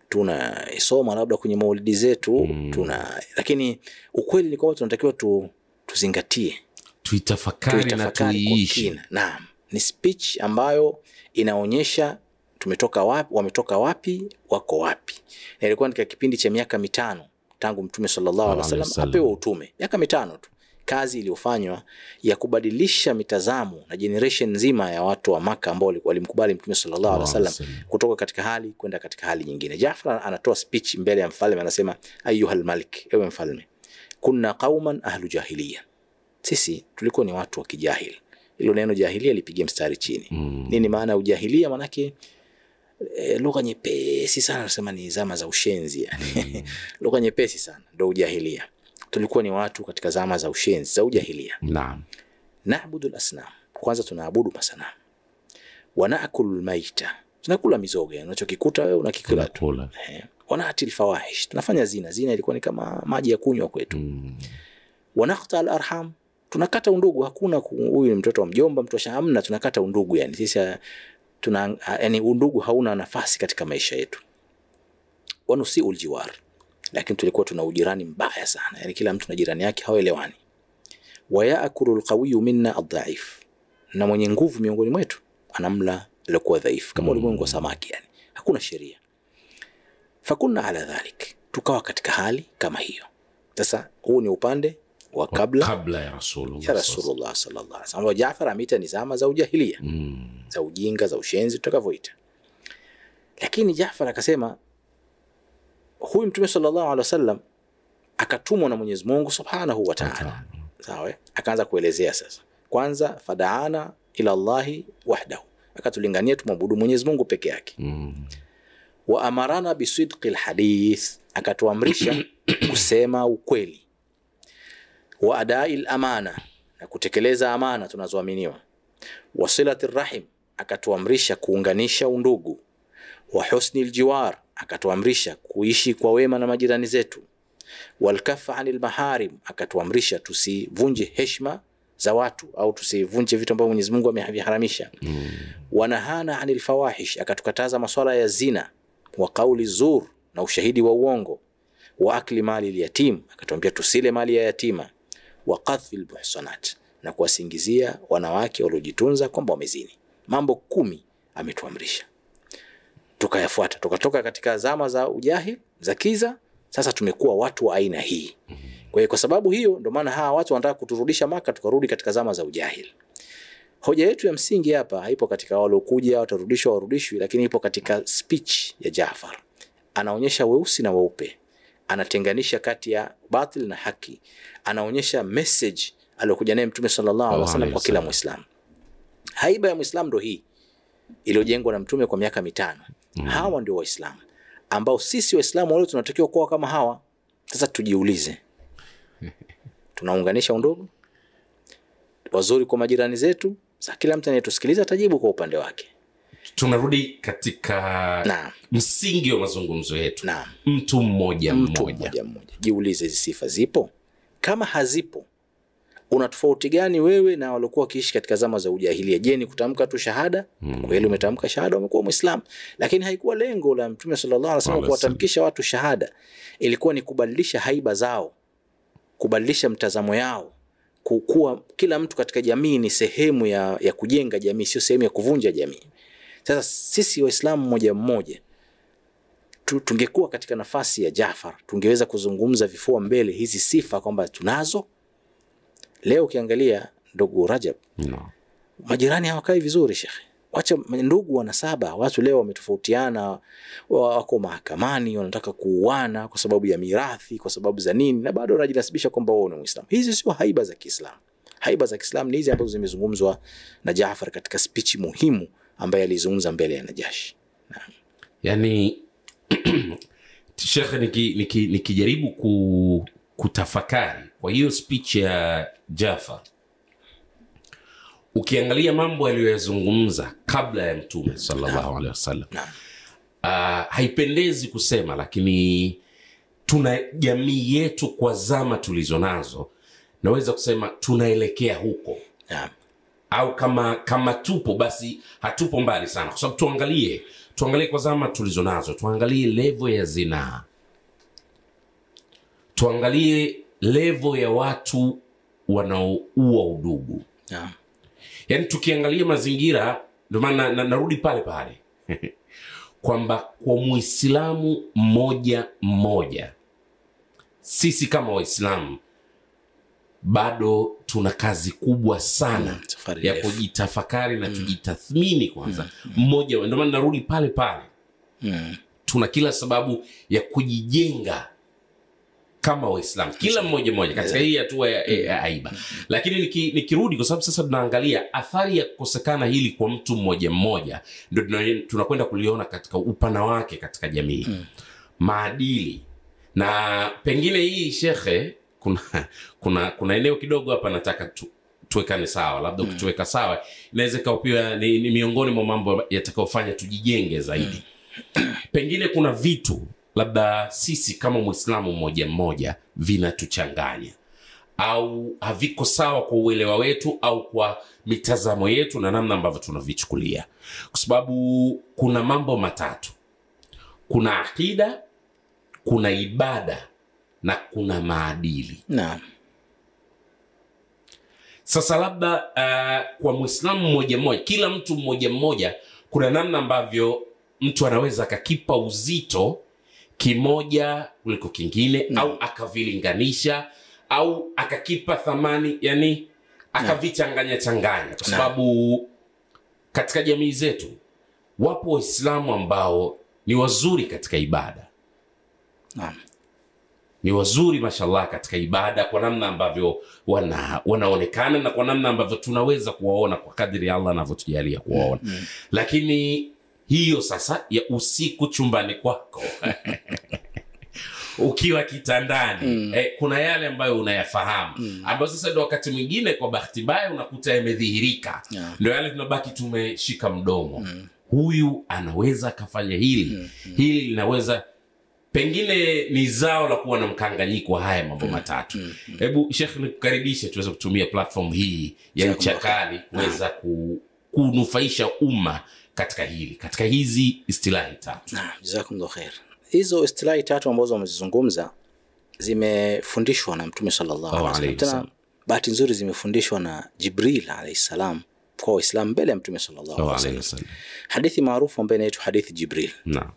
tunaisoma labda kwenye maulidi zetu
Mm.
tuna, lakini ukweli ni kwamba tunatakiwa tu, tuzingatie
tuitafakari
tuitafakari na
tuiishi.
Naam, ni speech ambayo inaonyesha tumetoka wapi, wametoka wapi, wako wapi. Na ilikuwa katika kipindi cha miaka mitano tangu Mtume sallallahu alaihi wasallam. apewe utume, miaka mitano tu, kazi iliyofanywa ya kubadilisha mitazamo na generation nzima ya watu wa Maka ambao walimkubali Mtume sallallahu alaihi wasallam kutoka katika hali kwenda katika hali nyingine. Jafar anatoa speech mbele ya mfalme, anasema ayuhal malik, ewe mfalme, kunna qauman ahlu jahiliya, sisi tulikuwa ni watu wa kijahili. Hilo neno jahilia lipigie mstari chini.
Mm.
Nini maana ya ujahilia? Maanake e, lugha nyepesi sana, nasema ni zama za ushenzi yani. lugha nyepesi sana ndo ujahilia. Tulikuwa ni watu katika zama za ushenzi za ujahilia.
Naam.
Naabudu lasnam, kwanza tunaabudu masanamu. Wanaakulu lmaita, tunakula mizoga, unachokikuta wewe unakikula tu. Wanaati lfawahish, tunafanya zina. Zina ilikuwa ni kama maji ya kunywa kwetu.
Mm.
Wanakta alarham, tunakata undugu. Hakuna huyu ni mtoto wa mjomba, mtu wa sha- hamna, tunakata undugu. Yani sisi ah, tuna ah, yani undugu hauna nafasi katika maisha yetu. Wanusiu ljiwar, lakini tulikuwa tuna ujirani mbaya sana, yani kila mtu na jirani yake hawaelewani. Wayakulu lqawiyu minna adhaif, na mwenye nguvu miongoni mwetu anamla aliokuwa dhaifu, kama ulimwengu wa samaki, yani hakuna sheria. Fakunna ala dhalik, tukawa katika hali kama hiyo. Sasa huu ni upande wa kabla
kabla ya rasulullah
ya Rasulullah sallallahu alaihi wasallam, Jaafar ameita ni zama za ujahilia,
Mm.
za ujinga, za ushenzi tutakavyoita. Lakini Jaafar akasema huyu Mtume sallallahu alaihi wasallam akatumwa na Mwenyezi Mungu subhanahu wa ta'ala, sawa. Akaanza kuelezea sasa, kwanza fadaana ila Allahi wahdahu, akatulingania tumwabudu Mwenyezi Mungu peke yake.
Mm.
wa amarana bisidqi lhadith, akatuamrisha kusema ukweli, wa adai lamana, na kutekeleza amana tunazoaminiwa, wa silati rahim, akatuamrisha kuunganisha undugu. Wa husni ljiwar akatuamrisha kuishi kwa wema na majirani zetu. Walkafa anil maharim akatuamrisha tusivunje heshima za watu au tusivunje vitu ambavyo Mwenyezi Mungu ameviharamisha.
Mm.
wanahana anil fawahish akatukataza maswala ya zina wa qauli zur na ushahidi wa uongo. Wa akli mali lyatim akatuambia tusile mali ya yatima. Wa qadhfi lmuhsanat na kuwasingizia wanawake waliojitunza kwamba wamezini mambo kumi ametuamrisha tukayafuata. Tukatoka katika zama za ujahil za kiza sasa tumekuwa watu wa aina hii. Kwa hiyo kwa sababu hiyo ndio maana hawa watu wanataka kuturudisha maka tukarudi katika zama za ujahil hoja yetu ya msingi hapa haipo katika waliokuja watarudishwa warudishwi lakini ipo katika speech ya Jaafar anaonyesha weusi na weupe. Anatenganisha kati ya batil na haki. Anaonyesha message aliyokuja naye mtume sallallahu alaihi wasallam kwa kila muislamu. Haiba ya muislamu ndo hii iliyojengwa na mtume kwa miaka mitano mm. hawa ndio waislamu ambao sisi waislamu walio tunatakiwa kuwa kama hawa. Sasa tujiulize. Tunaunganisha undugu wazuri kwa majirani zetu sa kila mtu anayetusikiliza atajibu kwa upande wake.
Tunarudi katika
na
msingi wa mazungumzo yetu.
Na
mtu mmoja
mtu
mmoja
mmoja. Jiulize hizi sifa zipo? Kama hazipo una tofauti gani wewe na waliokuwa wakiishi katika zama za ujahilia je ni kutamka tu shahada?
Mm.
kweli umetamka shahada umekuwa mwislamu lakini haikuwa lengo la mtume sallallahu alaihi wasallam kuwatamkisha watu shahada. Ilikuwa ni kubadilisha haiba zao. Kubadilisha mtazamo yao. Kukuwa kila mtu katika jamii ni sehemu ya, ya kujenga jamii sio sehemu ya kuvunja jamii. Sasa sisi waislamu mmoja mmoja tu- tungekuwa katika nafasi ya Jafar tungeweza kuzungumza vifua mbele hizi sifa kwamba tunazo leo ukiangalia ndugu Rajab
no.
majirani hawakai vizuri shekhe. Wacha ndugu wanasaba watu leo wametofautiana wako mahakamani wanataka kuuana kwa sababu ya mirathi kwa sababu za nini na bado wanajinasibisha kwamba wao ni muislamu. Hizi sio haiba za kiislamu. Haiba za kiislamu ni hizi ambazo zimezungumzwa na Jaafar katika spichi muhimu ambaye alizungumza mbele ya Najashi.
Yani shekhe nikijaribu niki, niki ku, kutafakari kwa hiyo speech ya jafa ukiangalia mambo aliyoyazungumza kabla ya mtume sallallahu alaihi wasallam uh, haipendezi kusema lakini tuna jamii yetu kwa zama tulizo nazo naweza kusema tunaelekea huko.
Naam.
au kama kama tupo basi hatupo mbali sana. Kwa sababu tuangalie tuangalie kwa zama tulizo nazo tuangalie levo ya zinaa tuangalie levo ya watu wanaoua udugu.
Yeah.
yaani tukiangalia mazingira ndio maana na, narudi pale pale. Kwamba kwa muislamu mmoja mmoja sisi kama waislamu bado tuna kazi kubwa sana
Mm,
ya kujitafakari na tujitathmini kwanza. Mmoja ndio maana narudi pale pale.
Mm.
tuna kila sababu ya kujijenga kama waislamu. Kila mmoja mmoja katika hii hatua ya, ya, aiba. Lakini niki- nikirudi kwa sababu sasa tunaangalia athari ya kukosekana hili kwa mtu mmoja mmoja ndo tunakwenda kuliona katika upana wake katika jamii. Maadili. Na pengine hii shekhe kuna kuna kuna eneo kidogo hapa nataka tu, tuwekane sawa labda ukituweka sawa inaweza ikawa pia ni, ni miongoni mwa mambo yatakayofanya tujijenge zaidi. Pengine kuna vitu labda sisi kama mwislamu mmoja mmoja vinatuchanganya. Au haviko sawa kwa uelewa wetu au kwa mitazamo yetu na namna ambavyo tunavichukulia. Kwa sababu kuna mambo matatu. Kuna akida kuna ibada na kuna maadili.
Na.
sasa labda uh, kwa mwislamu mmoja mmoja kila mtu mmoja mmoja kuna namna ambavyo mtu anaweza akakipa uzito kimoja kuliko kingine
Mm.
au akavilinganisha au akakipa thamani yani akavichanganya changanya kwa sababu katika jamii zetu wapo waislamu ambao ni wazuri katika ibada
Naam.
ni wazuri mashallah katika ibada kwa namna ambavyo wana, wanaonekana na kwa namna ambavyo tunaweza kuwaona kwa kadri ya allah anavyotujalia kuwaona
Mm.
lakini hiyo sasa ya usiku chumbani kwako. Ukiwa kitandani. Eh, kuna yale ambayo unayafahamu. Ambayo sasa ndo wakati mwingine kwa bahati mbaya unakuta yamedhihirika.
Yeah.
ndo yale tunabaki tumeshika mdomo. Huyu anaweza akafanya hili. Hili linaweza pengine ni zao la kuwa na mkanganyiko wa haya mambo matatu. Hebu shekh nikukaribishe tuweze kutumia platform hii ya nchakali kuweza ku, kunufaisha umma katika hili katika hizi istilahi tatu
khair. Hizo istilahi tatu ambazo wamezizungumza zimefundishwa na Mtume sallallahu alaihi wasallam. bahati nzuri zimefundishwa na Jibril alayhi salam kwa Waislamu mbele ya Mtume sallallahu alaihi wasallam. Hadithi maarufu ambayo inaitwa hadithi Jibril.
Naam.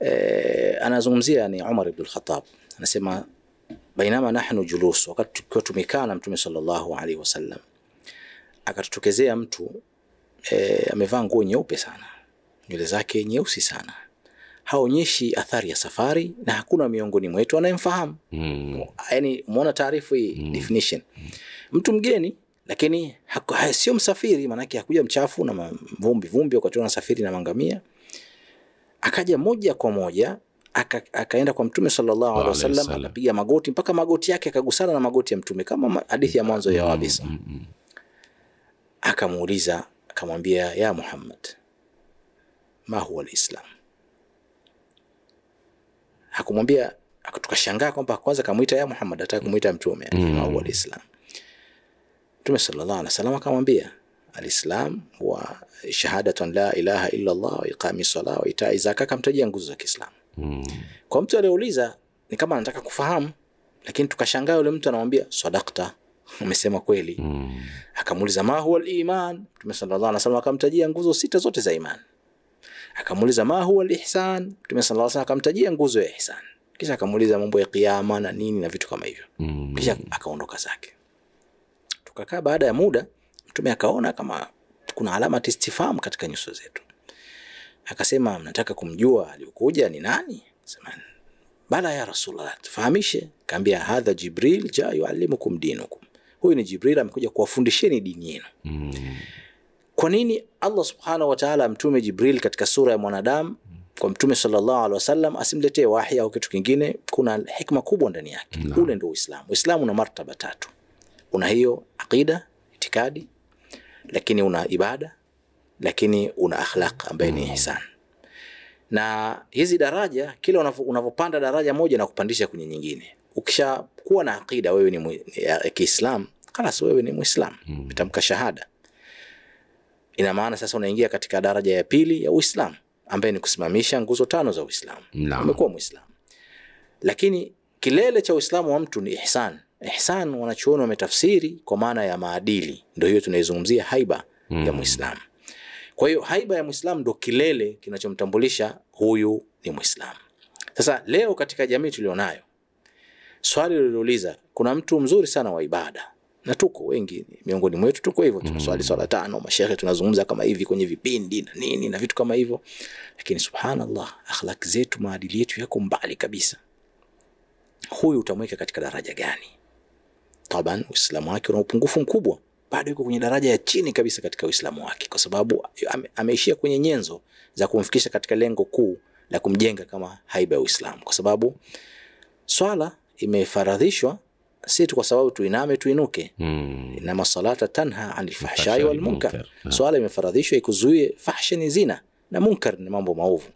Eh, anazungumzia ni Umar ibn. Anasema bainama nahnu julus, wakati tukiwa tumekaa na Mtume sallallahu alaihi wasallam, akatutokezea mtu eh, amevaa nguo nyeupe sana, nywele zake nyeusi sana, haonyeshi athari ya safari na hakuna miongoni mwetu anayemfahamu.
Mm.
Yani umeona taarifu hii definition, mtu mgeni lakini sio msafiri, maanake hakuja mchafu na vumbi vumbi, wakati anasafiri na mangamia. Akaja moja kwa moja aka, akaenda kwa Mtume sallallahu alaihi wasallam, akapiga magoti mpaka magoti yake akagusana na magoti ya Mtume, kama hadithi ya mwanzo ya Wabisa.
Mm, mm.
Akamuuliza, akamwambia ya Muhammad, ma huwa alislam? Hakumwambia, tukashangaa kwamba kwanza kamwita ya Muhammad, ataka kumwita Mtume
Mm.
ma huwa alislam. Mtume sallallahu alaihi wasallam akamwambia alislam wa shahadatu an la ilaha illa Allah wa iqami sala wa itai zaka, akamtajia nguzo za Kiislamu.
Mm.
Kwa mtu aliyeuliza ni kama anataka kufahamu, lakini tukashangaa yule mtu anamwambia sadakta, umesema kweli.
Mm.
Akamuuliza ma huwa al-iman, Mtume sallallahu alaihi wasallam akamtajia nguzo sita zote za iman. Akamuuliza ma huwa al-ihsan, Mtume sallallahu alaihi wasallam akamtajia nguzo ya ihsan. Kisha akamuuliza mambo ya kiama na nini na vitu kama hivyo,
Mm.
kisha akaondoka zake. Tukakaa baada ya muda, Mtume akaona kama kuna alama tistifam katika nyuso zetu, akasema nataka kumjua aliokuja ni nani? Sema bala ya Rasulullah, tufahamishe. Kaambia hadha Jibril ja yuallimukum dinukum, huyu ni Jibril amekuja kuwafundisheni dini yenu.
Mm.
Kwa nini Allah subhanahu wa ta'ala amtume Jibril katika sura ya mwanadamu kwa mtume sallallahu alaihi wasallam asimletee wahi au kitu kingine? Kuna hikma kubwa ndani yake.
No.
Ule ndio Uislamu. Uislamu una martaba tatu, una hiyo aqida, itikadi, lakini una ibada, lakini una akhlaq ambaye ni ihsan. Na hizi daraja, kila unavyo- unavyopanda daraja moja na kupandisha kwenye nyingine. Ukishakuwa na aqida, wewe ni ya Kiislam, kalas, wewe ni Muislam, umetamka shahada ina maana sasa unaingia katika daraja ya pili ya Uislamu ambaye ni kusimamisha nguzo tano za Uislamu. Umekuwa Muislamu, lakini kilele cha Uislamu wa mtu ni ihsan. Ihsan wanachuoni wametafsiri kwa maana ya maadili, ndio hiyo tunaizungumzia haiba ya Muislamu. Kwa hiyo haiba ya Muislamu ndo kilele kinachomtambulisha huyu ni Muislamu. Sasa leo katika jamii tulionayo, swali lililouliza, kuna mtu mzuri sana wa ibada? Na tuko wengi miongoni mwetu tuko hivyo, tunaswali swala tano, mashehe tunazungumza kama hivi kwenye vipindi na nini na vitu kama hivyo, lakini subhanallah, akhlaki zetu, maadili yetu yako mbali kabisa. Huyu utamweka katika daraja gani? Taban, Uislamu wake una upungufu mkubwa, bado yuko kwenye daraja ya chini kabisa katika Uislamu wake, kwa sababu ame, ameishia kwenye nyenzo za kumfikisha katika lengo kuu la kumjenga kama haiba ya Uislamu, kwa sababu swala imefaradhishwa si tu kwa sababu tuiname tuinuke
Mm.
inama salata tanha anil
Fahshai
wal munkar. Swala imefaradhishwa ikuzuie fahsha ni zina na munkar ni mambo maovu.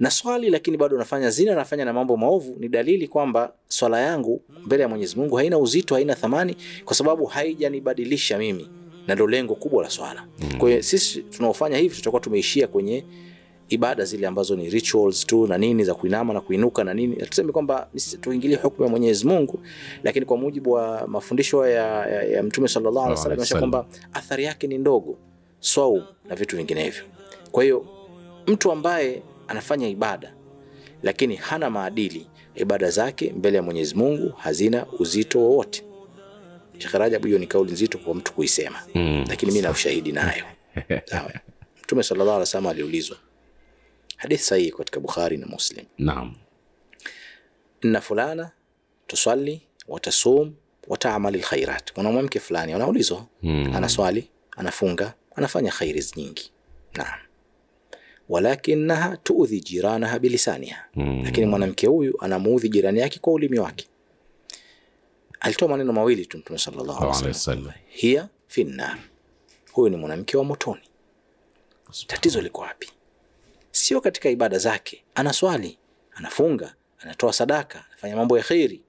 Na swali lakini bado unafanya zina, nafanya na mambo maovu, ni dalili kwamba swala yangu mbele ya Mwenyezi Mungu haina uzito, haina thamani, kwa sababu haijanibadilisha mimi, na ndo lengo kubwa la swala. Kwa hiyo sisi tunaofanya hivi tutakuwa tumeishia kwenye ibada zile ambazo ni rituals tu na nini za kuinama na kuinuka na nini. Tuseme kwamba tuingilie hukumu ya Mwenyezi Mungu, lakini kwa mujibu wa mafundisho ya, ya, ya Mtume sallallahu alaihi wasallam inaonyesha kwamba athari yake ni ndogo, swau na vitu vinginevyo. Kwa hiyo mtu ambaye anafanya ibada lakini hana maadili, ibada zake mbele ya Mwenyezi Mungu hazina uzito wowote. Sheikh Rajab, hiyo ni kauli nzito kwa mtu kuisema,
Mm.
lakini mimi na ushahidi nayo. Mtume sallallahu alaihi wasallam aliulizwa, hadithi sahihi katika Bukhari na Muslim,
Naam.
inna fulana tusalli watasum wataamali alkhairat, kuna mwanamke fulani anaulizwa,
hmm.
anaswali, anafunga, anafanya khairi nyingi. Naam. walakinaha tuudhi jiranaha bilisaniha
hmm.
lakini mwanamke huyu anamuudhi jirani yake kwa ulimi wake alitoa maneno mawili tu mtume sallallahu alaihi wasallam. hiya finnar huyu ni mwanamke wa motoni tatizo liko wapi sio katika ibada zake. Anaswali anafunga anatoa sadaka anafanya mambo ya kheri.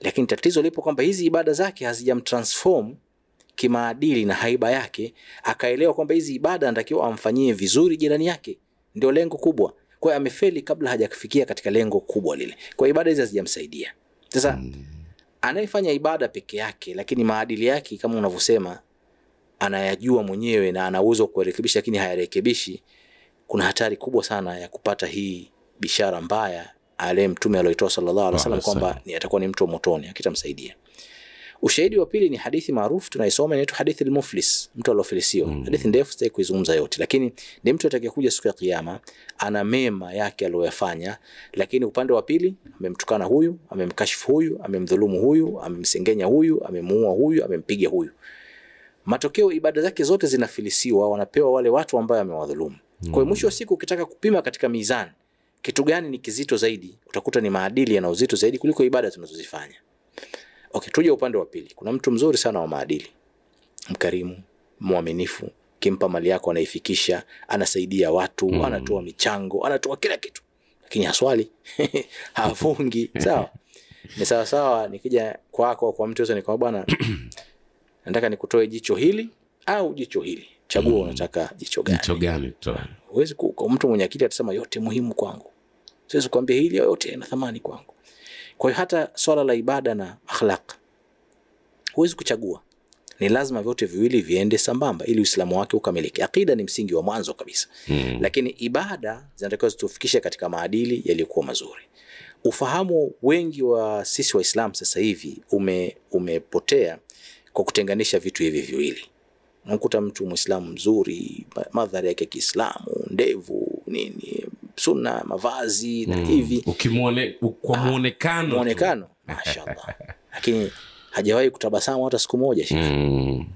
Lakini tatizo lipo kwamba hizi ibada zake hazijamtransform kimaadili na haiba yake. Akaelewa kwamba hizi ibada anatakiwa amfanyie vizuri jirani yake. Ndio lengo kubwa. Kwa hiyo amefeli kabla hajafikia katika lengo kubwa lile. Kwa ibada hizi hazijamsaidia. Sasa anayefanya ibada peke yake lakini maadili yake kama unavyosema anayajua mwenyewe na ana uwezo wa kurekebisha, lakini hayarekebishi kuna hatari kubwa sana ya kupata hii bishara mbaya ale mtume alioitoa sallallahu alaihi wasallam kwamba ni atakuwa ni mtu wa motoni akitamsaidia. Ushahidi wa pili ni hadithi maarufu tunaisoma inaitwa hadithi almuflis mtu aliofilisiwa
Mm.
hadithi ndefu sitaki kuizungumza yote lakini ni mtu atakayekuja siku ya kiyama ana mema yake aliyoyafanya lakini upande wa pili amemtukana huyu amemkashifu huyu amemdhulumu huyu amemsengenya huyu amemuua huyu amempiga huyu. Matokeo ibada zake zote zinafilisiwa wanapewa wale watu ambao amewadhulumu kwa hiyo mwisho wa siku ukitaka kupima katika mizani kitu gani ni kizito zaidi utakuta ni maadili yana uzito zaidi kuliko ibada tunazozifanya. Okay tuje upande wa pili. Kuna mtu mzuri sana wa maadili. Mkarimu mwaminifu kimpa mali yako anaifikisha anasaidia watu
Mm.
anatoa michango anatoa kila kitu. Lakini haswali hafungi. Sawa? Ni sawa sawa nikija kwako kwa mtu yote nikwambia bwana nataka nikutoe jicho hili au jicho hili chagua
Mm.
unataka jicho gani?
Jicho gani
huwezi kwa mtu mwenye akili atasema yote muhimu kwangu. Siwezi kuambia hili yote ina thamani kwangu. Kwa hiyo hata swala la ibada na akhlaq huwezi kuchagua. Ni lazima vyote viwili viende sambamba ili uislamu wake ukamilike. Akida ni msingi wa mwanzo kabisa.
Mm.
lakini ibada zinatakiwa zitufikishe katika maadili yaliyokuwa mazuri. Ufahamu wengi wa sisi waislam sasa hivi ume, umepotea kwa kutenganisha vitu hivi viwili unakuta mtu mwislamu mzuri madhari yake ya kiislamu ndevu nini sunna mavazi na
Mm.
hivi
ukimwone kwa
Ah,
muonekano
mwonekano mashallah lakini hajawahi kutabasamu hata siku moja shekhe.
Mm.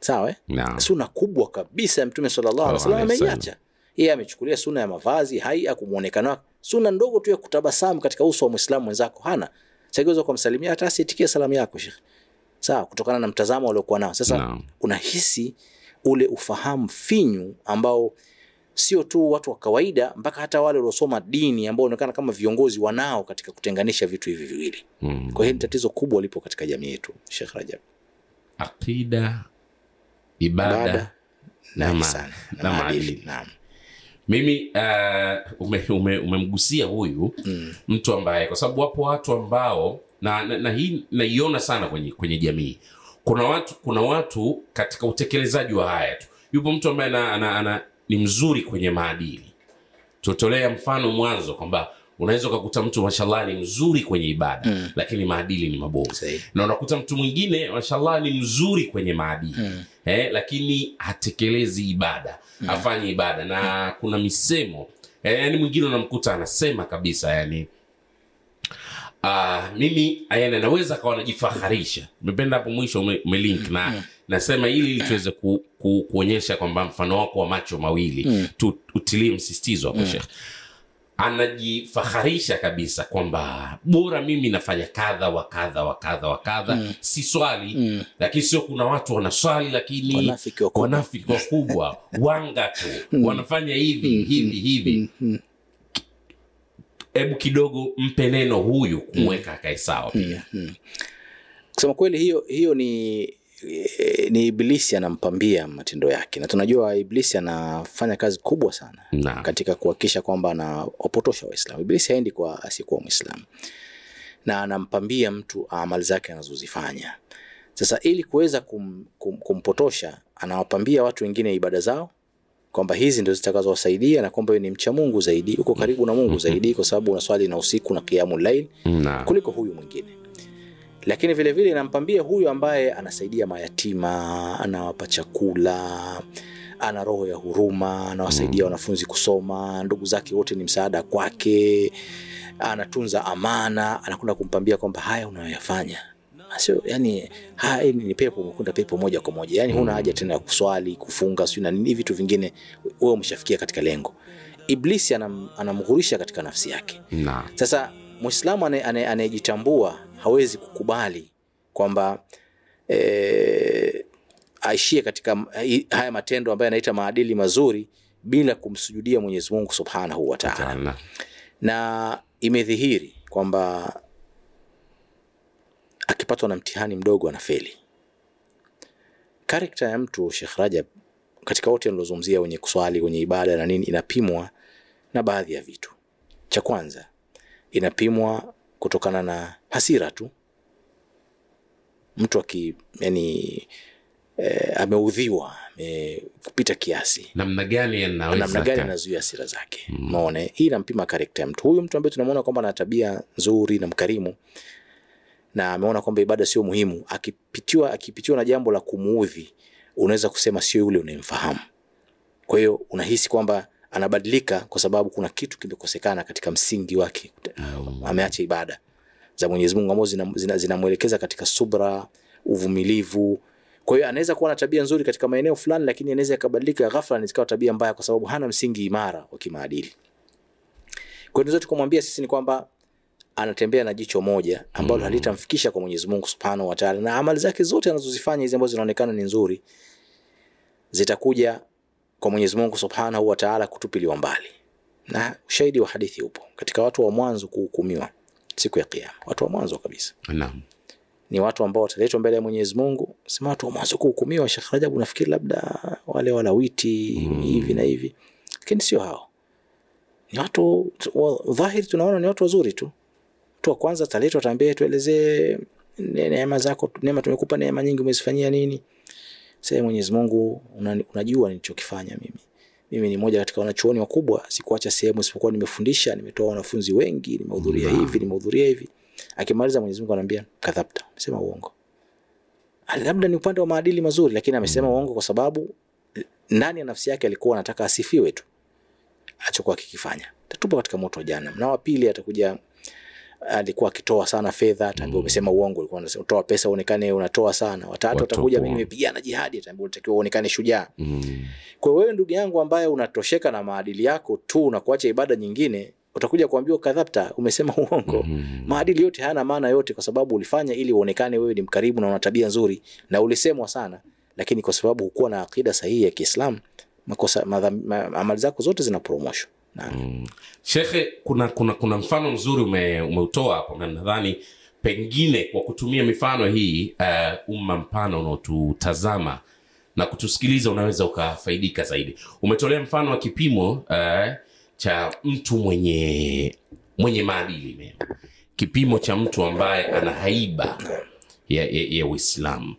sawa eh?
Naam.
suna kubwa kabisa ya mtume sallallahu alaihi wasallam ameiacha yeye amechukulia suna ya mavazi haia kumwonekano wake suna ndogo tu ya kutabasamu katika uso wa mwislamu mwenzako hana sageweza kumsalimia hata asiitikie salamu yako shekhe sawa kutokana na mtazamo waliokuwa nao sasa
no.
unahisi ule ufahamu finyu ambao sio tu watu wa kawaida mpaka hata wale waliosoma dini ambao wanaonekana kama viongozi wanao katika kutenganisha vitu hivi viwili
Mm.
kwa hiyo ni tatizo kubwa lipo katika jamii yetu Sheikh Rajab
Akida, ibada
Ibada
na
na maadili naam
mimi uh, ume, ume, umemgusia huyu
Mm.
mtu ambaye kwa sababu wapo watu ambao na, na, na hii naiona sana kwenye, kwenye jamii. Kuna watu kuna watu katika utekelezaji wa haya tu. Yupo mtu ambaye ana, ana, ana, ni mzuri kwenye maadili. Tutolea mfano mwanzo kwamba unaweza ukakuta mtu mashallah ni mzuri kwenye ibada
Mm.
lakini maadili ni mabovu. Na unakuta mtu mwingine mashallah ni mzuri kwenye maadili.
Mm.
eh, lakini hatekelezi ibada mm. afanye ibada. Na kuna misemo eh, yani mwingine unamkuta anasema kabisa yani Uh, mimi yani naweza kawa najifaharisha. Nimependa hapo mwisho ume, umelink na nasema ili ili tuweze ku, ku, kuonyesha kwamba mfano wako wa macho mawili.
Mm.
tu, utilie msisitizo hapo shekh anajifaharisha kabisa kwamba bora mimi nafanya kadha wa kadha wa kadha wa kadha.
Mm.
si swali.
Mm.
lakini sio kuna watu wanaswali lakini
Wanafiki wakubwa.
wanga tu. Wanafanya hivi hivi hivi.
Mm.
Hebu kidogo mpe neno huyu kumweka akae sawa pia.
Kusema kweli hiyo hiyo ni eh, ni iblisi anampambia matendo yake. Na tunajua iblisi anafanya kazi kubwa sana
na.
katika kuhakikisha kwamba anawapotosha waislamu. Iblisi haendi kwa asiyekuwa mwislamu. Na anampambia mtu amali zake anazozifanya. Sasa ili kuweza kum, kum, kumpotosha anawapambia watu wengine ibada zao kwamba hizi ndio zitakazowasaidia na kwamba ni mcha mungu zaidi uko karibu na mungu zaidi kwa sababu unaswali na usiku na kiamu lail kuliko huyu mwingine. Lakini vile vile nampambia huyu ambaye anasaidia mayatima anawapa chakula ana roho ya huruma anawasaidia wanafunzi kusoma ndugu zake wote ni msaada kwake anatunza amana anakwenda kumpambia kwamba haya unayoyafanya sio yani ha, ni pepo umekwenda pepo moja kwa moja. Yani huna haja tena ya kuswali kufunga sio na nini vitu vingine wewe umeshafikia katika lengo. Iblisi anam, anamghurisha katika nafsi yake.
Na.
Sasa ane- anayejitambua hawezi kukubali kwamba e, aishie katika haya matendo ambayo anaita maadili mazuri bila kumsujudia mwenyezi mungu subhanahu wa Taala. na imedhihiri kwamba akipatwa na mtihani mdogo anafeli. Karakta ya mtu Sheikh Rajab katika wote nilozungumzia wenye kuswali wenye ibada na nini inapimwa na baadhi ya vitu. Cha kwanza inapimwa kutokana na hasira tu. Mtu aki yani E, ameudhiwa e, kupita kiasi.
Namna gani yanaweza
namna gani anazuia hasira zake? Mm. Maone hii inampima karakta ya mtu. Huyu mtu ambaye tunamwona kwamba ana tabia nzuri na mkarimu na ameona kwamba ibada sio muhimu. Akipitiwa akipitiwa na jambo la kumuudhi unaweza kusema sio yule unayemfahamu. Kwa hiyo unahisi kwamba anabadilika kwa sababu kuna kitu kimekosekana katika msingi wake. Ameacha ibada. Za Mwenyezi Mungu ambazo zinamwelekeza zina, zinamwelekeza katika subra, uvumilivu. Kwa hiyo anaweza kuwa na tabia nzuri katika maeneo fulani, lakini anaweza ikabadilika ghafla na ikawa tabia mbaya, kwa sababu hana msingi imara wa kimaadili. Kwa hiyo tunaweza tukamwambia sisi ni kwamba anatembea na jicho moja ambalo
Mm.
halitamfikisha kwa Mwenyezi Mungu Subhanahu wa Ta'ala, na amali zake zote anazozifanya hizi ambazo zinaonekana ni nzuri zitakuja kwa Mwenyezi Mungu Subhanahu wa Ta'ala kutupiliwa mbali. Na ushahidi wa hadithi upo katika watu wa mwanzo kuhukumiwa siku ya Kiyama, watu wa mwanzo kabisa
naam
ni watu ambao wataletwa mbele ya Mwenyezi Mungu. Sema watu wa mwanzo kuhukumiwa, Sheikh Rajab, unafikiri labda wale walawiti
Mm.
hivi na hivi, lakini sio hao. Ni watu dhahiri, tunaona ni watu wazuri tu. Mtu wa kwanza ataletwa, ataambia tuelezee neema zako, neema tumekupa neema nyingi, umezifanyia nini? Sasa Mwenyezi Mungu unajua nilichokifanya mimi. Mimi ni mmoja katika wanachuoni wakubwa, sikuacha sehemu isipokuwa nimefundisha, nimetoa wanafunzi wengi, nimehudhuria hivi, nimehudhuria hivi. Akimaliza Mwenyezi Mungu anambia kadhabta, amesema uongo. Ah, Labda ni upande wa maadili mazuri, lakini amesema uongo kwa sababu ndani ya nafsi yake alikuwa anataka asifiwe tu alichokuwa akikifanya. Tatupa katika moto wa jahannam. Na wa pili atakuja alikuwa akitoa sana fedha, ataambiwa umesema uongo, ulikuwa unatoa pesa uonekane unatoa sana. Watatu atakuja mimi nimepigana jihadi, ataambiwa unatakiwa uonekane shujaa.
Mm.
Kwa hiyo wewe ndugu yangu ambaye unatosheka na maadili yako tu na kuacha ibada nyingine, utakuja kuambiwa kadhabta, umesema uongo.
Mhm.
Maadili yote hayana maana yote, kwa sababu ulifanya ili uonekane wewe ni mkarimu na una tabia nzuri, na ulisemwa sana, lakini kwa sababu hukuwa na akida sahihi ya Kiislamu, makosa amali zako zote zina promotion.
Mm. Shekhe, kuna, kuna, kuna mfano mzuri ume, hapo na nadhani pengine kwa kutumia mifano hii uh, umma mpana unaotutazama na kutusikiliza unaweza ukafaidika zaidi. Umetolea mfano wa kipimo uh, cha mtu mwenye mwenye maadili mema, kipimo cha mtu ambaye ana haiba ya, ya, ya Uislamu,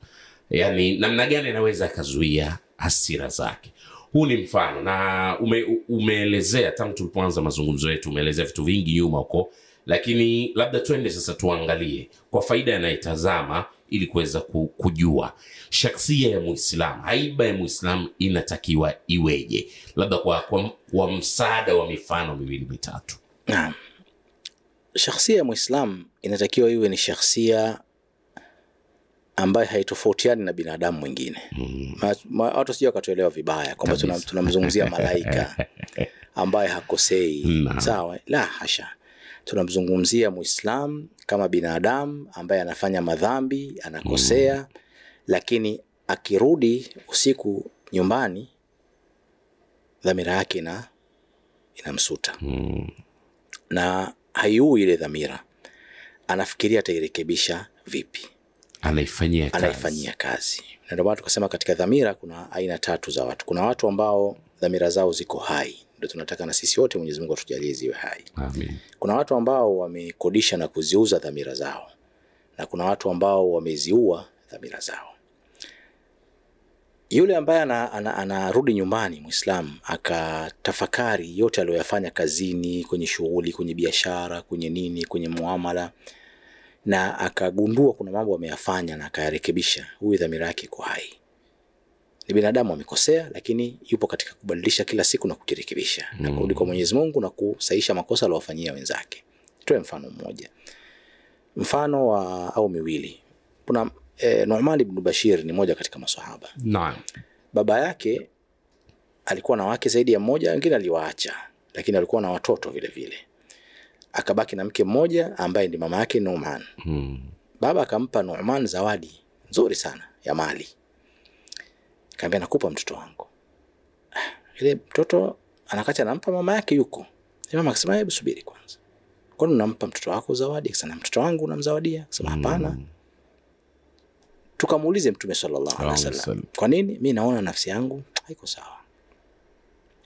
yaani namna gani anaweza akazuia hasira zake. Huu ni mfano na ume, umeelezea tangu tulipoanza mazungumzo yetu, umeelezea vitu vingi nyuma huko, lakini labda twende sasa tuangalie kwa faida yanayetazama ili kuweza kujua. Shaksia ya Muislamu, haiba ya Muislamu inatakiwa iweje, labda kwa, kwa, kwa msaada wa mifano miwili mitatu.
shakhsia ya Muislam inatakiwa iwe ni shakhsia ambaye haitofautiani na binadamu mwingine.
Mm.
Watu sijui wakatuelewa vibaya kwamba tuna- tunamzungumzia malaika ambaye hakosei.
no.
Sawa, la hasha, tunamzungumzia Muislam kama binadamu ambaye anafanya madhambi, anakosea, lakini akirudi usiku nyumbani, dhamira yake ina inamsuta
Mm.
na haiui ile dhamira, anafikiria atairekebisha vipi,
Anaifanyia kazi.
anaifanyia kazi. Na ndio maana tukasema katika dhamira kuna aina tatu za watu. Kuna watu ambao dhamira zao ziko hai, ndio tunataka na sisi wote Mwenyezi Mungu atujalie ziwe hai.
Amin.
Kuna watu ambao wamekodisha na kuziuza dhamira zao, na kuna watu ambao wameziua dhamira zao. Yule ambaye ana- ana- anarudi nyumbani Muislamu akatafakari yote aliyoyafanya kazini, kwenye shughuli, kwenye biashara, kwenye nini, kwenye muamala, na akagundua kuna mambo ameyafanya na akayarekebisha, huyu dhamira yake iko hai. Ni binadamu amekosea, lakini yupo katika kubadilisha kila siku na kujirekebisha na kurudi kwa Mwenyezi Mungu na kusaisha makosa aliyowafanyia wenzake. Tuwe mfano mmoja, mfano wa au miwili. kuna e, Nu'man ibn Bashir ni moja katika maswahaba.
naam
Baba yake alikuwa na wake zaidi ya mmoja, wengine aliwaacha, lakini alikuwa na watoto vile vile. Akabaki na mke mmoja ambaye ndi mama yake Nu'man.
Hmm.
Baba akampa Nu'man zawadi nzuri sana ya mali, kaambia nakupa mtoto wangu. Ah, Ile mtoto anakacha anampa mama yake yuko. Ile Mama akasema hebu subiri kwanza, kwani unampa mtoto wako zawadi? Akasema mtoto wangu unamzawadia? Akasema hapana. Tukamuulize Mtume sallallahu alaihi wasallam. kwa nini? Mi naona nafsi yangu haiko sawa.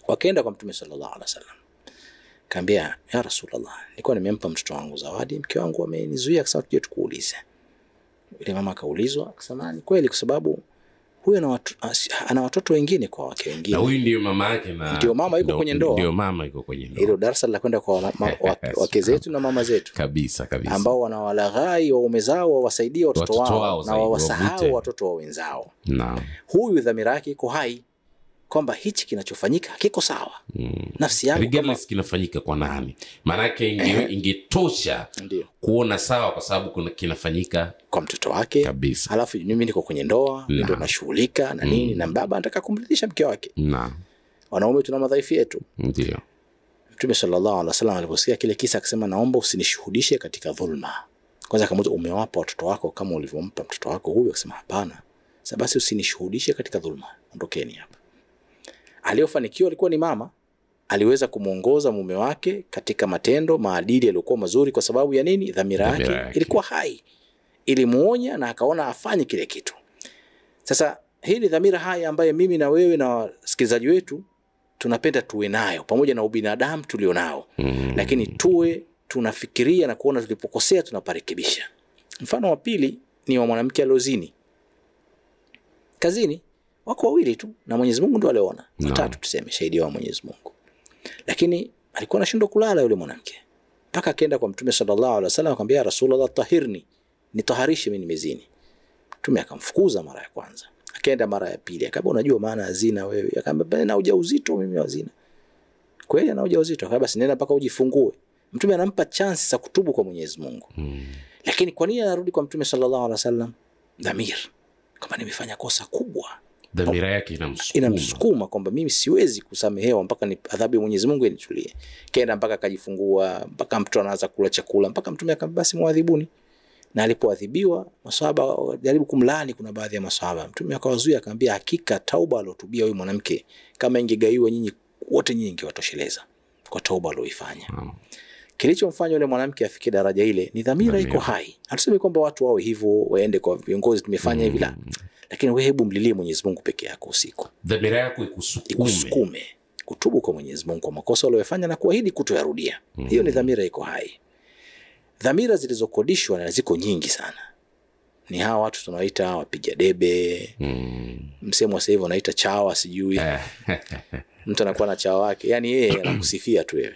Wakaenda kwa Mtume sallallahu alaihi wasallam, kaambia ya Rasulullah, nilikuwa nimempa mtoto wangu zawadi, mke wangu amenizuia, akasema tuje tukuulize. Ile mama akaulizwa, akasema ni kweli, kwa sababu huyu ana watu- ana watoto wengine kwa wake
na huyu ndio mama yake na
Ndio mama yuko kwenye ndoa.
ndio mama yuko kwenye ndoa.
Hilo darasa la kwenda kwa wa- wake zetu na mama zetu.
Kabisa kabisa.
Ambao wanawalaghai waume zao wawasaidie watoto
Watoto
wao,
wao
na wawasahau watoto wa wenzao.
naam.
Huyu dhamira yake iko hai kwamba hichi kinachofanyika hakiko sawa.
mm.
Nafsi yangu kama
kinafanyika kwa nani maanake ingetosha kuona sawa kwa sababu kinafanyika
kwa mtoto wake
kabisa
halafu mimi niko kwenye ndoa ndo nashughulika na nini na baba anataka kumridhisha mke wake.
na
Wanaume tuna madhaifu yetu.
ndio
Mtume sallallahu alaihi wasallam aliposikia kile kisa akasema, naomba usinishuhudishe katika dhulma. Kwanza akamuuliza, umewapa watoto wako kama ulivyompa mtoto wako huyu? Akasema hapana. Sasa basi usinishuhudishe katika dhulma, ondokeni hapa. Aliyofanikiwa alikuwa ni mama, aliweza kumwongoza mume wake katika matendo, maadili yaliyokuwa mazuri. Kwa sababu ya nini? Dhamira yake ilikuwa hai, ilimuonya na akaona afanye kile kitu. Sasa hii ni dhamira hai ambayo mimi na wewe na wasikilizaji wetu tunapenda tuwe nayo pamoja na ubinadamu tulionao
mm.
lakini tuwe tunafikiria na kuona tulipokosea tunaparekebisha. Mfano wa pili ni wa mwanamke aliozini kazini, wako wawili tu na Mwenyezi Mungu ndo aliona, watatu no. tuseme, shahidi wa Mwenyezi Mungu, lakini alikuwa anashindwa kulala yule mwanamke, mpaka akaenda kwa Mtume sallallahu alaihi wasallam akamwambia, ya Rasulullah, tahirni, nitaharishe mimi nimezini. Mtume akamfukuza mara ya kwanza, akaenda mara ya pili, akamwambia, unajua maana ya zina wewe? Akamwambia, na ujauzito mimi wa zina kweli ana ujauzito. Akamwambia, basi nenda mpaka ujifungue. Mtume anampa chance za kutubu kwa Mwenyezi Mungu,
Mm.
lakini kwa nini anarudi kwa Mtume sallallahu alaihi wasallam? Dhamir kama nimefanya kosa kubwa,
dhamira yake inamsukuma
inamsukuma kwamba mimi siwezi kusamehewa mpaka ni adhabu ya Mwenyezi Mungu initulie. Kaenda mpaka akajifungua, mpaka mtu anaanza kula chakula, mpaka Mtume akamwambia basi mwadhibuni. Na alipoadhibiwa maswahaba wajaribu kumlaani, kuna baadhi ya maswahaba, Mtume akawazuia, akamwambia hakika tauba alotubia huyu mwanamke kama ingegaiwa nyinyi wote, nyinyi ingewatosheleza kwa tauba
aliyoifanya.
Kilichomfanya yule mwanamke afike daraja ile ni dhamira
Dhamira.
iko hai. Hatusemi kwamba watu wawe hivyo, waende kwa viongozi, tumefanya hivi, la, lakini we hebu mlilie Mwenyezi Mungu peke yako usiku,
dhamira yako ikusukume.
Kutubu kwa Mwenyezi Mungu kwa makosa uliyofanya na kuahidi kutoyarudia. Hiyo ni dhamira iko hai. Dhamira zilizokodishwa na ziko nyingi sana, ni hawa watu tunawaita wapiga debe,
Mm.
msemo wa sasa hivi wanaita chawa, sijui. Mtu anakuwa na chawa wake, yani yeye anakusifia tu wewe,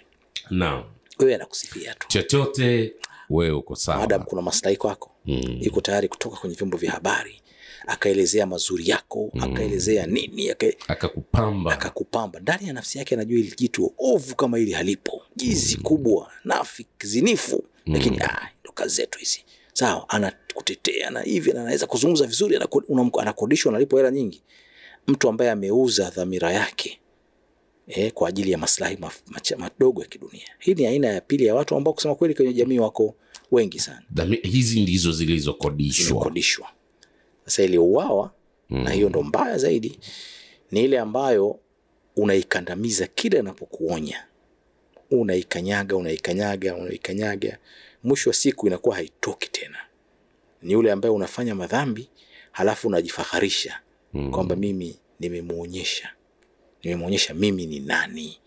wewe anakusifia tu.
Chochote wewe uko
maadamu
sawa
kuna maslahi kwako.
Mm.
yuko tayari kutoka kwenye vyombo vya habari akaelezea mazuri yako akaelezea nini aka,
akakupamba.
akakupamba. Ndani ya nafsi yake anajua ili jitu ovu kama ili halipo. Jizi kubwa nafi zinifu. Lakini ah, ndo kazi zetu hizi. Sawa anakutetea na hivi anaweza kuzungumza vizuri anakodishwa analipo hela nyingi. Mtu ambaye ameuza dhamira yake eh, kwa ajili ya maslahi madogo ya kidunia. Hii ni aina ya pili ya watu ambao kusema kweli kwenye jamii wako wengi sana.
Dami, hizi ndizo zilizokodishwa.
Imekodishwa. Sasa iliyouawa
Mm.
na hiyo ndo mbaya zaidi, ni ile ambayo unaikandamiza kila inapokuonya, unaikanyaga unaikanyaga unaikanyaga, mwisho wa siku inakuwa haitoki tena. Ni yule ambaye unafanya madhambi halafu unajifaharisha
Mm.
kwamba mimi nimemuonyesha, nimemuonyesha mimi ni nani,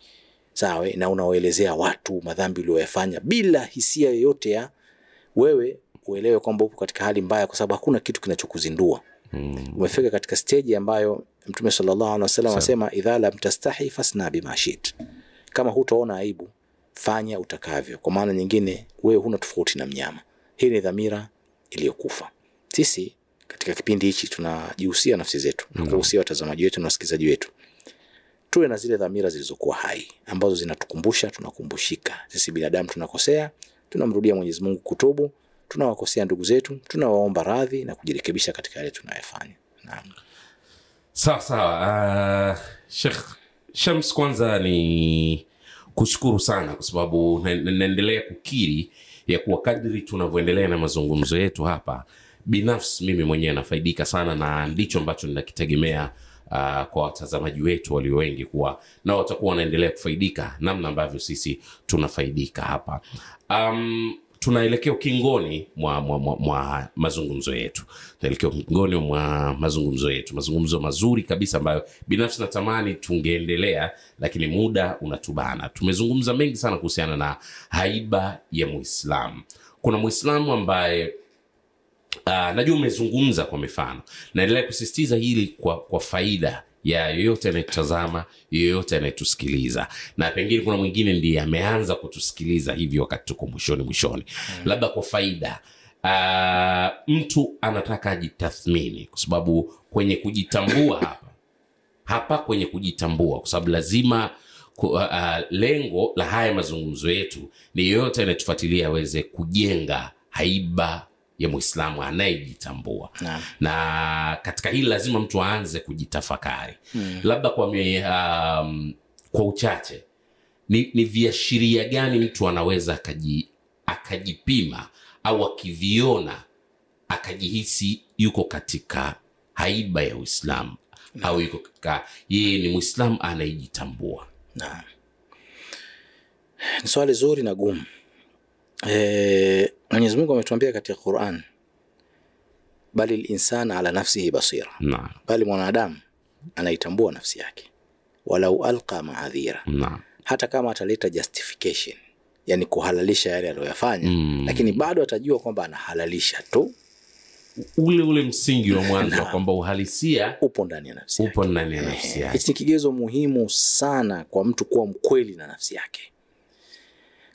sawa, na unawaelezea watu madhambi uliyoyafanya bila hisia yoyote ya wewe uelewe kwamba upo katika hali mbaya, kwa sababu hakuna kitu kinachokuzindua.
Mm.
Umefika katika steji ambayo Mtume sallallahu alaihi wasallam anasema idha lam tastahi fasna bima shit, kama hutaona aibu fanya utakavyo. Kwa maana nyingine, wewe huna tofauti na mnyama. Hii ni dhamira iliyokufa. Sisi katika kipindi hichi tunajihusia nafsi zetu na kuhusia watazamaji wetu na wasikilizaji wetu, tuwe na zile dhamira zilizokuwa hai ambazo zinatukumbusha, tunakumbushika. Sisi binadamu tunakosea, tunamrudia Mwenyezi Mungu kutubu, tunawakosea ndugu zetu, tunawaomba radhi na kujirekebisha katika yale tunayofanya.
Sawa sawa uh, shams kwanza ni kushukuru sana kwa sababu na- na- naendelea kukiri ya kuwa kadri tunavyoendelea na mazungumzo yetu hapa binafsi mimi mwenyewe nafaidika sana na ndicho ambacho ninakitegemea uh, kwa watazamaji wetu walio wengi kuwa nao watakuwa wanaendelea kufaidika namna ambavyo sisi tunafaidika hapa um, tunaelekea ukingoni mwa, mwa, mwa, mwa mazungumzo yetu. Tunaelekea ukingoni mwa mazungumzo yetu. Mazungumzo mazuri kabisa ambayo binafsi natamani tungeendelea lakini muda unatubana. Tumezungumza mengi sana kuhusiana na haiba ya muislamu. Kuna muislamu ambaye uh, najua umezungumza kwa mifano. Naendelea kusisitiza hili kwa, kwa faida ya yoyote anayetutazama yoyote anayetusikiliza. Na pengine kuna mwingine ndiye ameanza kutusikiliza hivi wakati tuko mwishoni mwishoni. Labda kwa faida uh, mtu anataka ajitathmini kwa sababu kwenye kujitambua hapa hapa kwenye kujitambua kwa sababu lazima uh, lengo la haya mazungumzo yetu ni yoyote anayetufuatilia aweze kujenga haiba ya mwislamu anayejitambua na katika hili lazima mtu aanze kujitafakari mm. labda kwa, me, um, kwa uchache ni, ni viashiria gani mtu anaweza akaji, akajipima au akiviona akajihisi yuko katika haiba ya uislamu au yuko katika yeye ni mwislamu anayejitambua.
Ni swali zuri na gumu. Eh, Mwenyezi Mungu ametuambia katika Qur'an, bali linsana ala nafsihi basira,
naam.
Bali mwanadamu anaitambua nafsi yake, walau alqa maadhira,
naam.
Hata kama ataleta justification, yani kuhalalisha yale aliyoyafanya
Mm.
lakini bado atajua kwamba anahalalisha tu,
ule ule msingi wa mwanzo kwamba uhalisia
upo ndani ya nafsi yake.
upo ndani ya nafsi
Eh,
yake.
Hichi ni kigezo muhimu sana kwa mtu kuwa mkweli na nafsi yake.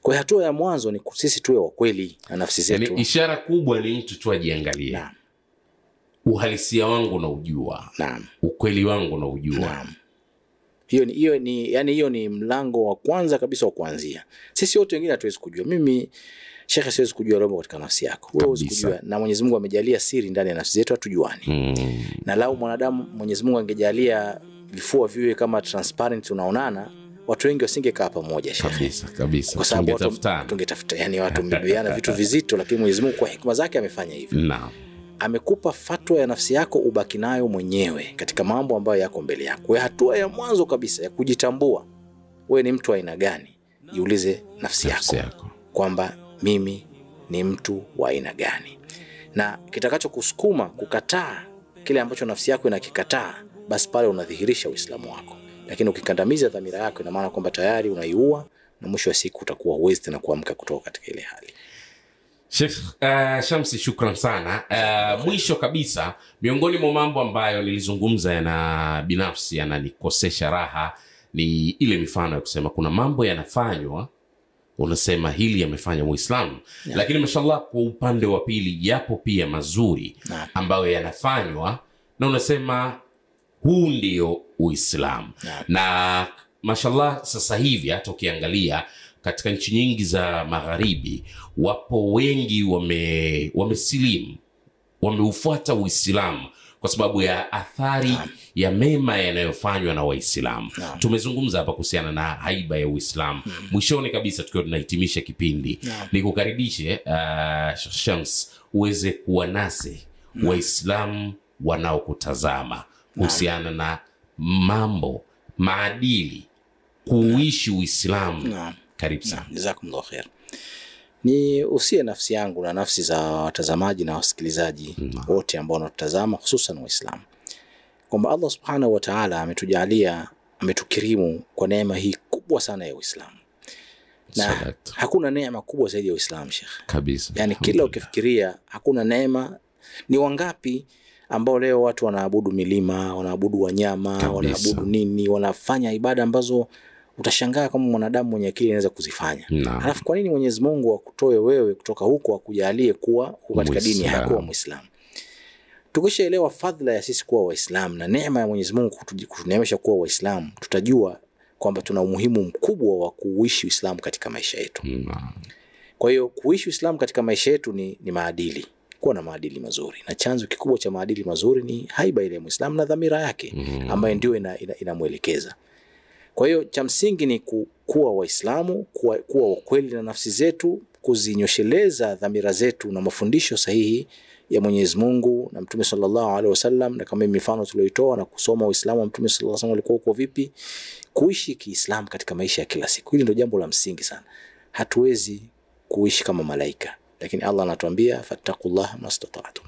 Kwa hatua ya mwanzo ni sisi tuwe wakweli na nafsi zetu.
yani ishara kubwa ni mtu tu ajiangalie
Naam,
uhalisia wangu naujua
naam,
ukweli wangu naujua
naam. Hiyo ni hiyo ni yani hiyo ni mlango wa kwanza kabisa wa kuanzia. Sisi wote wengine hatuwezi kujua. Mimi shekhe, siwezi kujua robo katika nafsi yako, wewe huwezi kujua, na Mwenyezi Mungu amejalia siri ndani ya nafsi zetu, hatujuani.
mm.
Na lau mwanadamu Mwenyezi Mungu angejalia vifua viwe kama transparent, tunaonana, watu wengi wasingekaa pamoja
kabisa kabisa.
Kwa sababu
tungetafutana.
tungetafuta, yani watu mmebeana vitu vizito, lakini Mwenyezi Mungu kwa hikma zake amefanya hivyo.
naam.
Amekupa fatwa ya nafsi yako ubaki nayo mwenyewe katika mambo ambayo yako mbele yako. Hiyo hatua ya mwanzo kabisa ya kujitambua wewe ni mtu wa aina gani, jiulize nafsi
nafsi
yako.
yako.
Kwamba mimi ni mtu wa aina gani, na kitakachokusukuma kukataa kile ambacho nafsi yako inakikataa, basi pale unadhihirisha Uislamu wako. Lakini ukikandamiza dhamira yako, ina maana kwamba tayari unaiua, na mwisho wa siku utakuwa huwezi tena kuamka kutoka katika ile hali.
Sheikh uh, Shamsi, shukran sana. Uh, mwisho kabisa, miongoni mwa mambo ambayo nilizungumza yana binafsi yananikosesha raha ni ile mifano ya kusema kuna mambo yanafanywa unasema hili yamefanya Muislamu
Yeah.
lakini mashallah, kwa upande wa pili yapo pia mazuri ambayo yanafanywa na unasema huu ndio Uislamu. Na mashallah, sasa hivi hata ukiangalia katika nchi nyingi za magharibi wapo wengi wame wamesilimu wameufuata Uislamu kwa sababu ya athari ya mema yanayofanywa na Waislamu. Tumezungumza hapa kuhusiana na haiba ya Uislamu. Mwishoni kabisa, tukiwa tunahitimisha kipindi,
ni
nikukaribishe uh, Shams uweze kuwa nasi Waislamu wanaokutazama kuhusiana na mambo maadili, kuuishi Uislamu. Karibu sana.
Jazakumullahu khair. Ni usie nafsi yangu na nafsi za watazamaji na wasikilizaji wote ambao wanatutazama hususan Waislamu kwamba Allah subhanahu wa ta'ala ametujalia, ametukirimu kwa neema hii kubwa sana ya Uislamu, na
Salat.
hakuna neema kubwa zaidi ya Uislamu Sheikh.
kabisa
Yani kila ukifikiria hakuna neema. Ni wangapi ambao leo watu wanaabudu milima, wanaabudu wanyama,
Kabisa.
wanaabudu nini, wanafanya ibada ambazo utashangaa kama mwanadamu mwenye akili anaweza kuzifanya.
Naam.
Alafu kwa nini Mwenyezi Mungu akutoe wewe kutoka huko akujalie kuwa katika dini
yako
ya Muislamu? Tukishaelewa fadhila ya sisi kuwa Waislamu na neema ya Mwenyezi Mungu kutuneemesha kuwa Waislamu, tutajua kwamba tuna umuhimu mkubwa wa kuishi Uislamu katika maisha yetu. Kwa hiyo kuishi uislamu katika maisha yetu ni, ni maadili kuwa na maadili mazuri. Na chanzo kikubwa cha maadili mazuri ni haiba ile ya Muislamu na dhamira yake ambayo ndio inamwelekeza ina, ina kwa hiyo cha msingi ni ku, kuwa waislamu kuwa, kuwa wakweli na nafsi zetu kuzinyosheleza dhamira zetu na mafundisho sahihi ya mwenyezi mungu na mtume sallallahu alaihi wasallam na kama mifano tulioitoa na kusoma uislamu wa mtume sallallahu alaihi wasallam alikuwa uko vipi? Kuishi kiislamu katika maisha ya kila siku. Hili ndio jambo la msingi sana. Hatuwezi kuishi kama malaika lakini allah anatuambia fattakullah mastatatu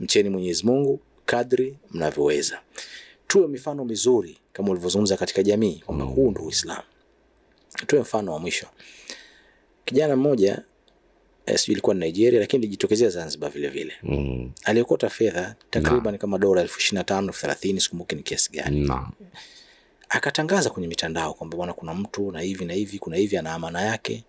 mcheni mwenyezi mungu kadri mnavyoweza. Tuwe mifano mizuri kama ulivyozungumza katika jamii kwamba huu ndio uislamu. Tuwe mfano wa mwisho. Kijana mmoja eh, sijui ilikuwa ni nigeria lakini ilijitokezea zanzibar vile vile.
Mm.
aliokota fedha takriban kama dola elfu ishirini na tano elfu thelathini sikumbuki ni kiasi gani.
Na
akatangaza kwenye mitandao kwamba bwana kuna mtu na hivi na hivi kuna hivi ana amana yake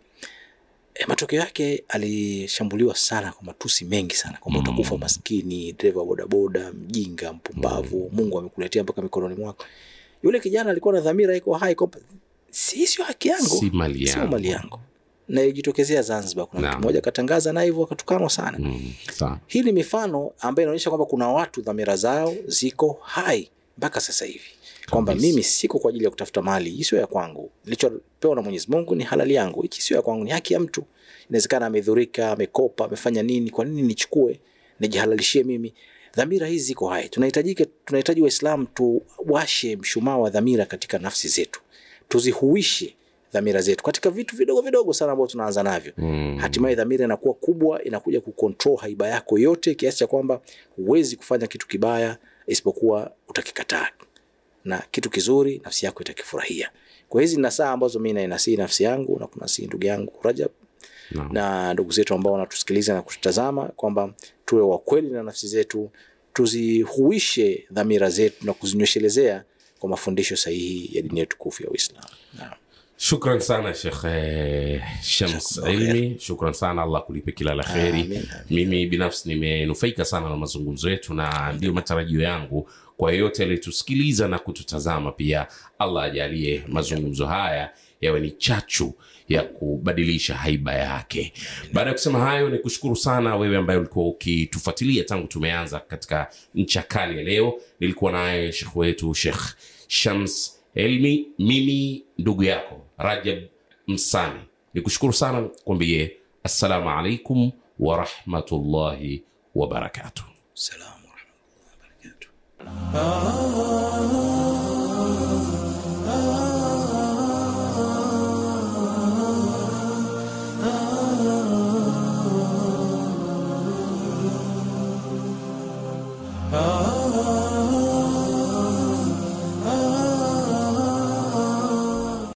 e, matokeo yake alishambuliwa sana kwa matusi mengi sana kwamba
Mm.
utakufa maskini dereva bodaboda mjinga mpumbavu mungu amekuletea mpaka mikononi mwako. Yule kijana alikuwa na dhamira iko hai kwamba si sio haki yangu.
Si mali yangu, si
mali yangu. Na ilijitokezea zanzibar kuna mtu mmoja akatangaza na hivyo akatukanwa sana.
Mm. Sa.
hii ni mifano ambayo inaonyesha kwamba kuna watu dhamira zao ziko hai mpaka sasa hivi kwamba mimi siko kwa ajili ya kutafuta mali hii sio ya kwangu. Nilichopewa na mwenyezi mungu ni halali yangu. Hiki sio ya kwangu ni haki ya mtu. Inawezekana amedhurika amekopa amefanya nini kwa nini nichukue nijihalalishie mimi? Dhamira hizi ziko hai. Tunahitajika tunahitaji waislamu tuwashe mshumaa wa dhamira katika nafsi zetu. Tuzihuishe dhamira zetu katika vitu vidogo vidogo sana ambavyo tunaanza navyo.
Mm.
hatimaye dhamira inakuwa kubwa inakuja kucontrol haiba yako yote kiasi cha kwamba huwezi kufanya kitu kibaya isipokuwa utakikataa na kitu kizuri nafsi yako itakifurahia. Kwa hizi nasaha ambazo mimi nainasii nafsi yangu na kunasii ndugu yangu rajab. Na ndugu zetu ambao wanatusikiliza na kututazama kwamba tuwe wakweli na nafsi zetu tuzihuishe dhamira zetu na kuzinyoshelezea kwa mafundisho sahihi ya dini yetu tukufu ya uislamu.
Shukran sana shekh eh, shams ilmi. shukran sana allah kulipe kila la kheri. Mimi binafsi nimenufaika sana na mazungumzo yetu na ndio matarajio yangu kwa yeyote aliyetusikiliza na kututazama pia. Allah ajalie mazungumzo haya yawe ni chachu ya kubadilisha haiba yake. Baada ya kusema hayo ni kushukuru sana wewe ambaye ulikuwa ukitufuatilia tangu tumeanza katika ncha kali ya leo. Nilikuwa naye shekh wetu shekh shams elmi mimi ndugu yako rajab msani. Ni kushukuru sana kuambie assalamu alaikum warahmatullahi wabarakatuh
Oh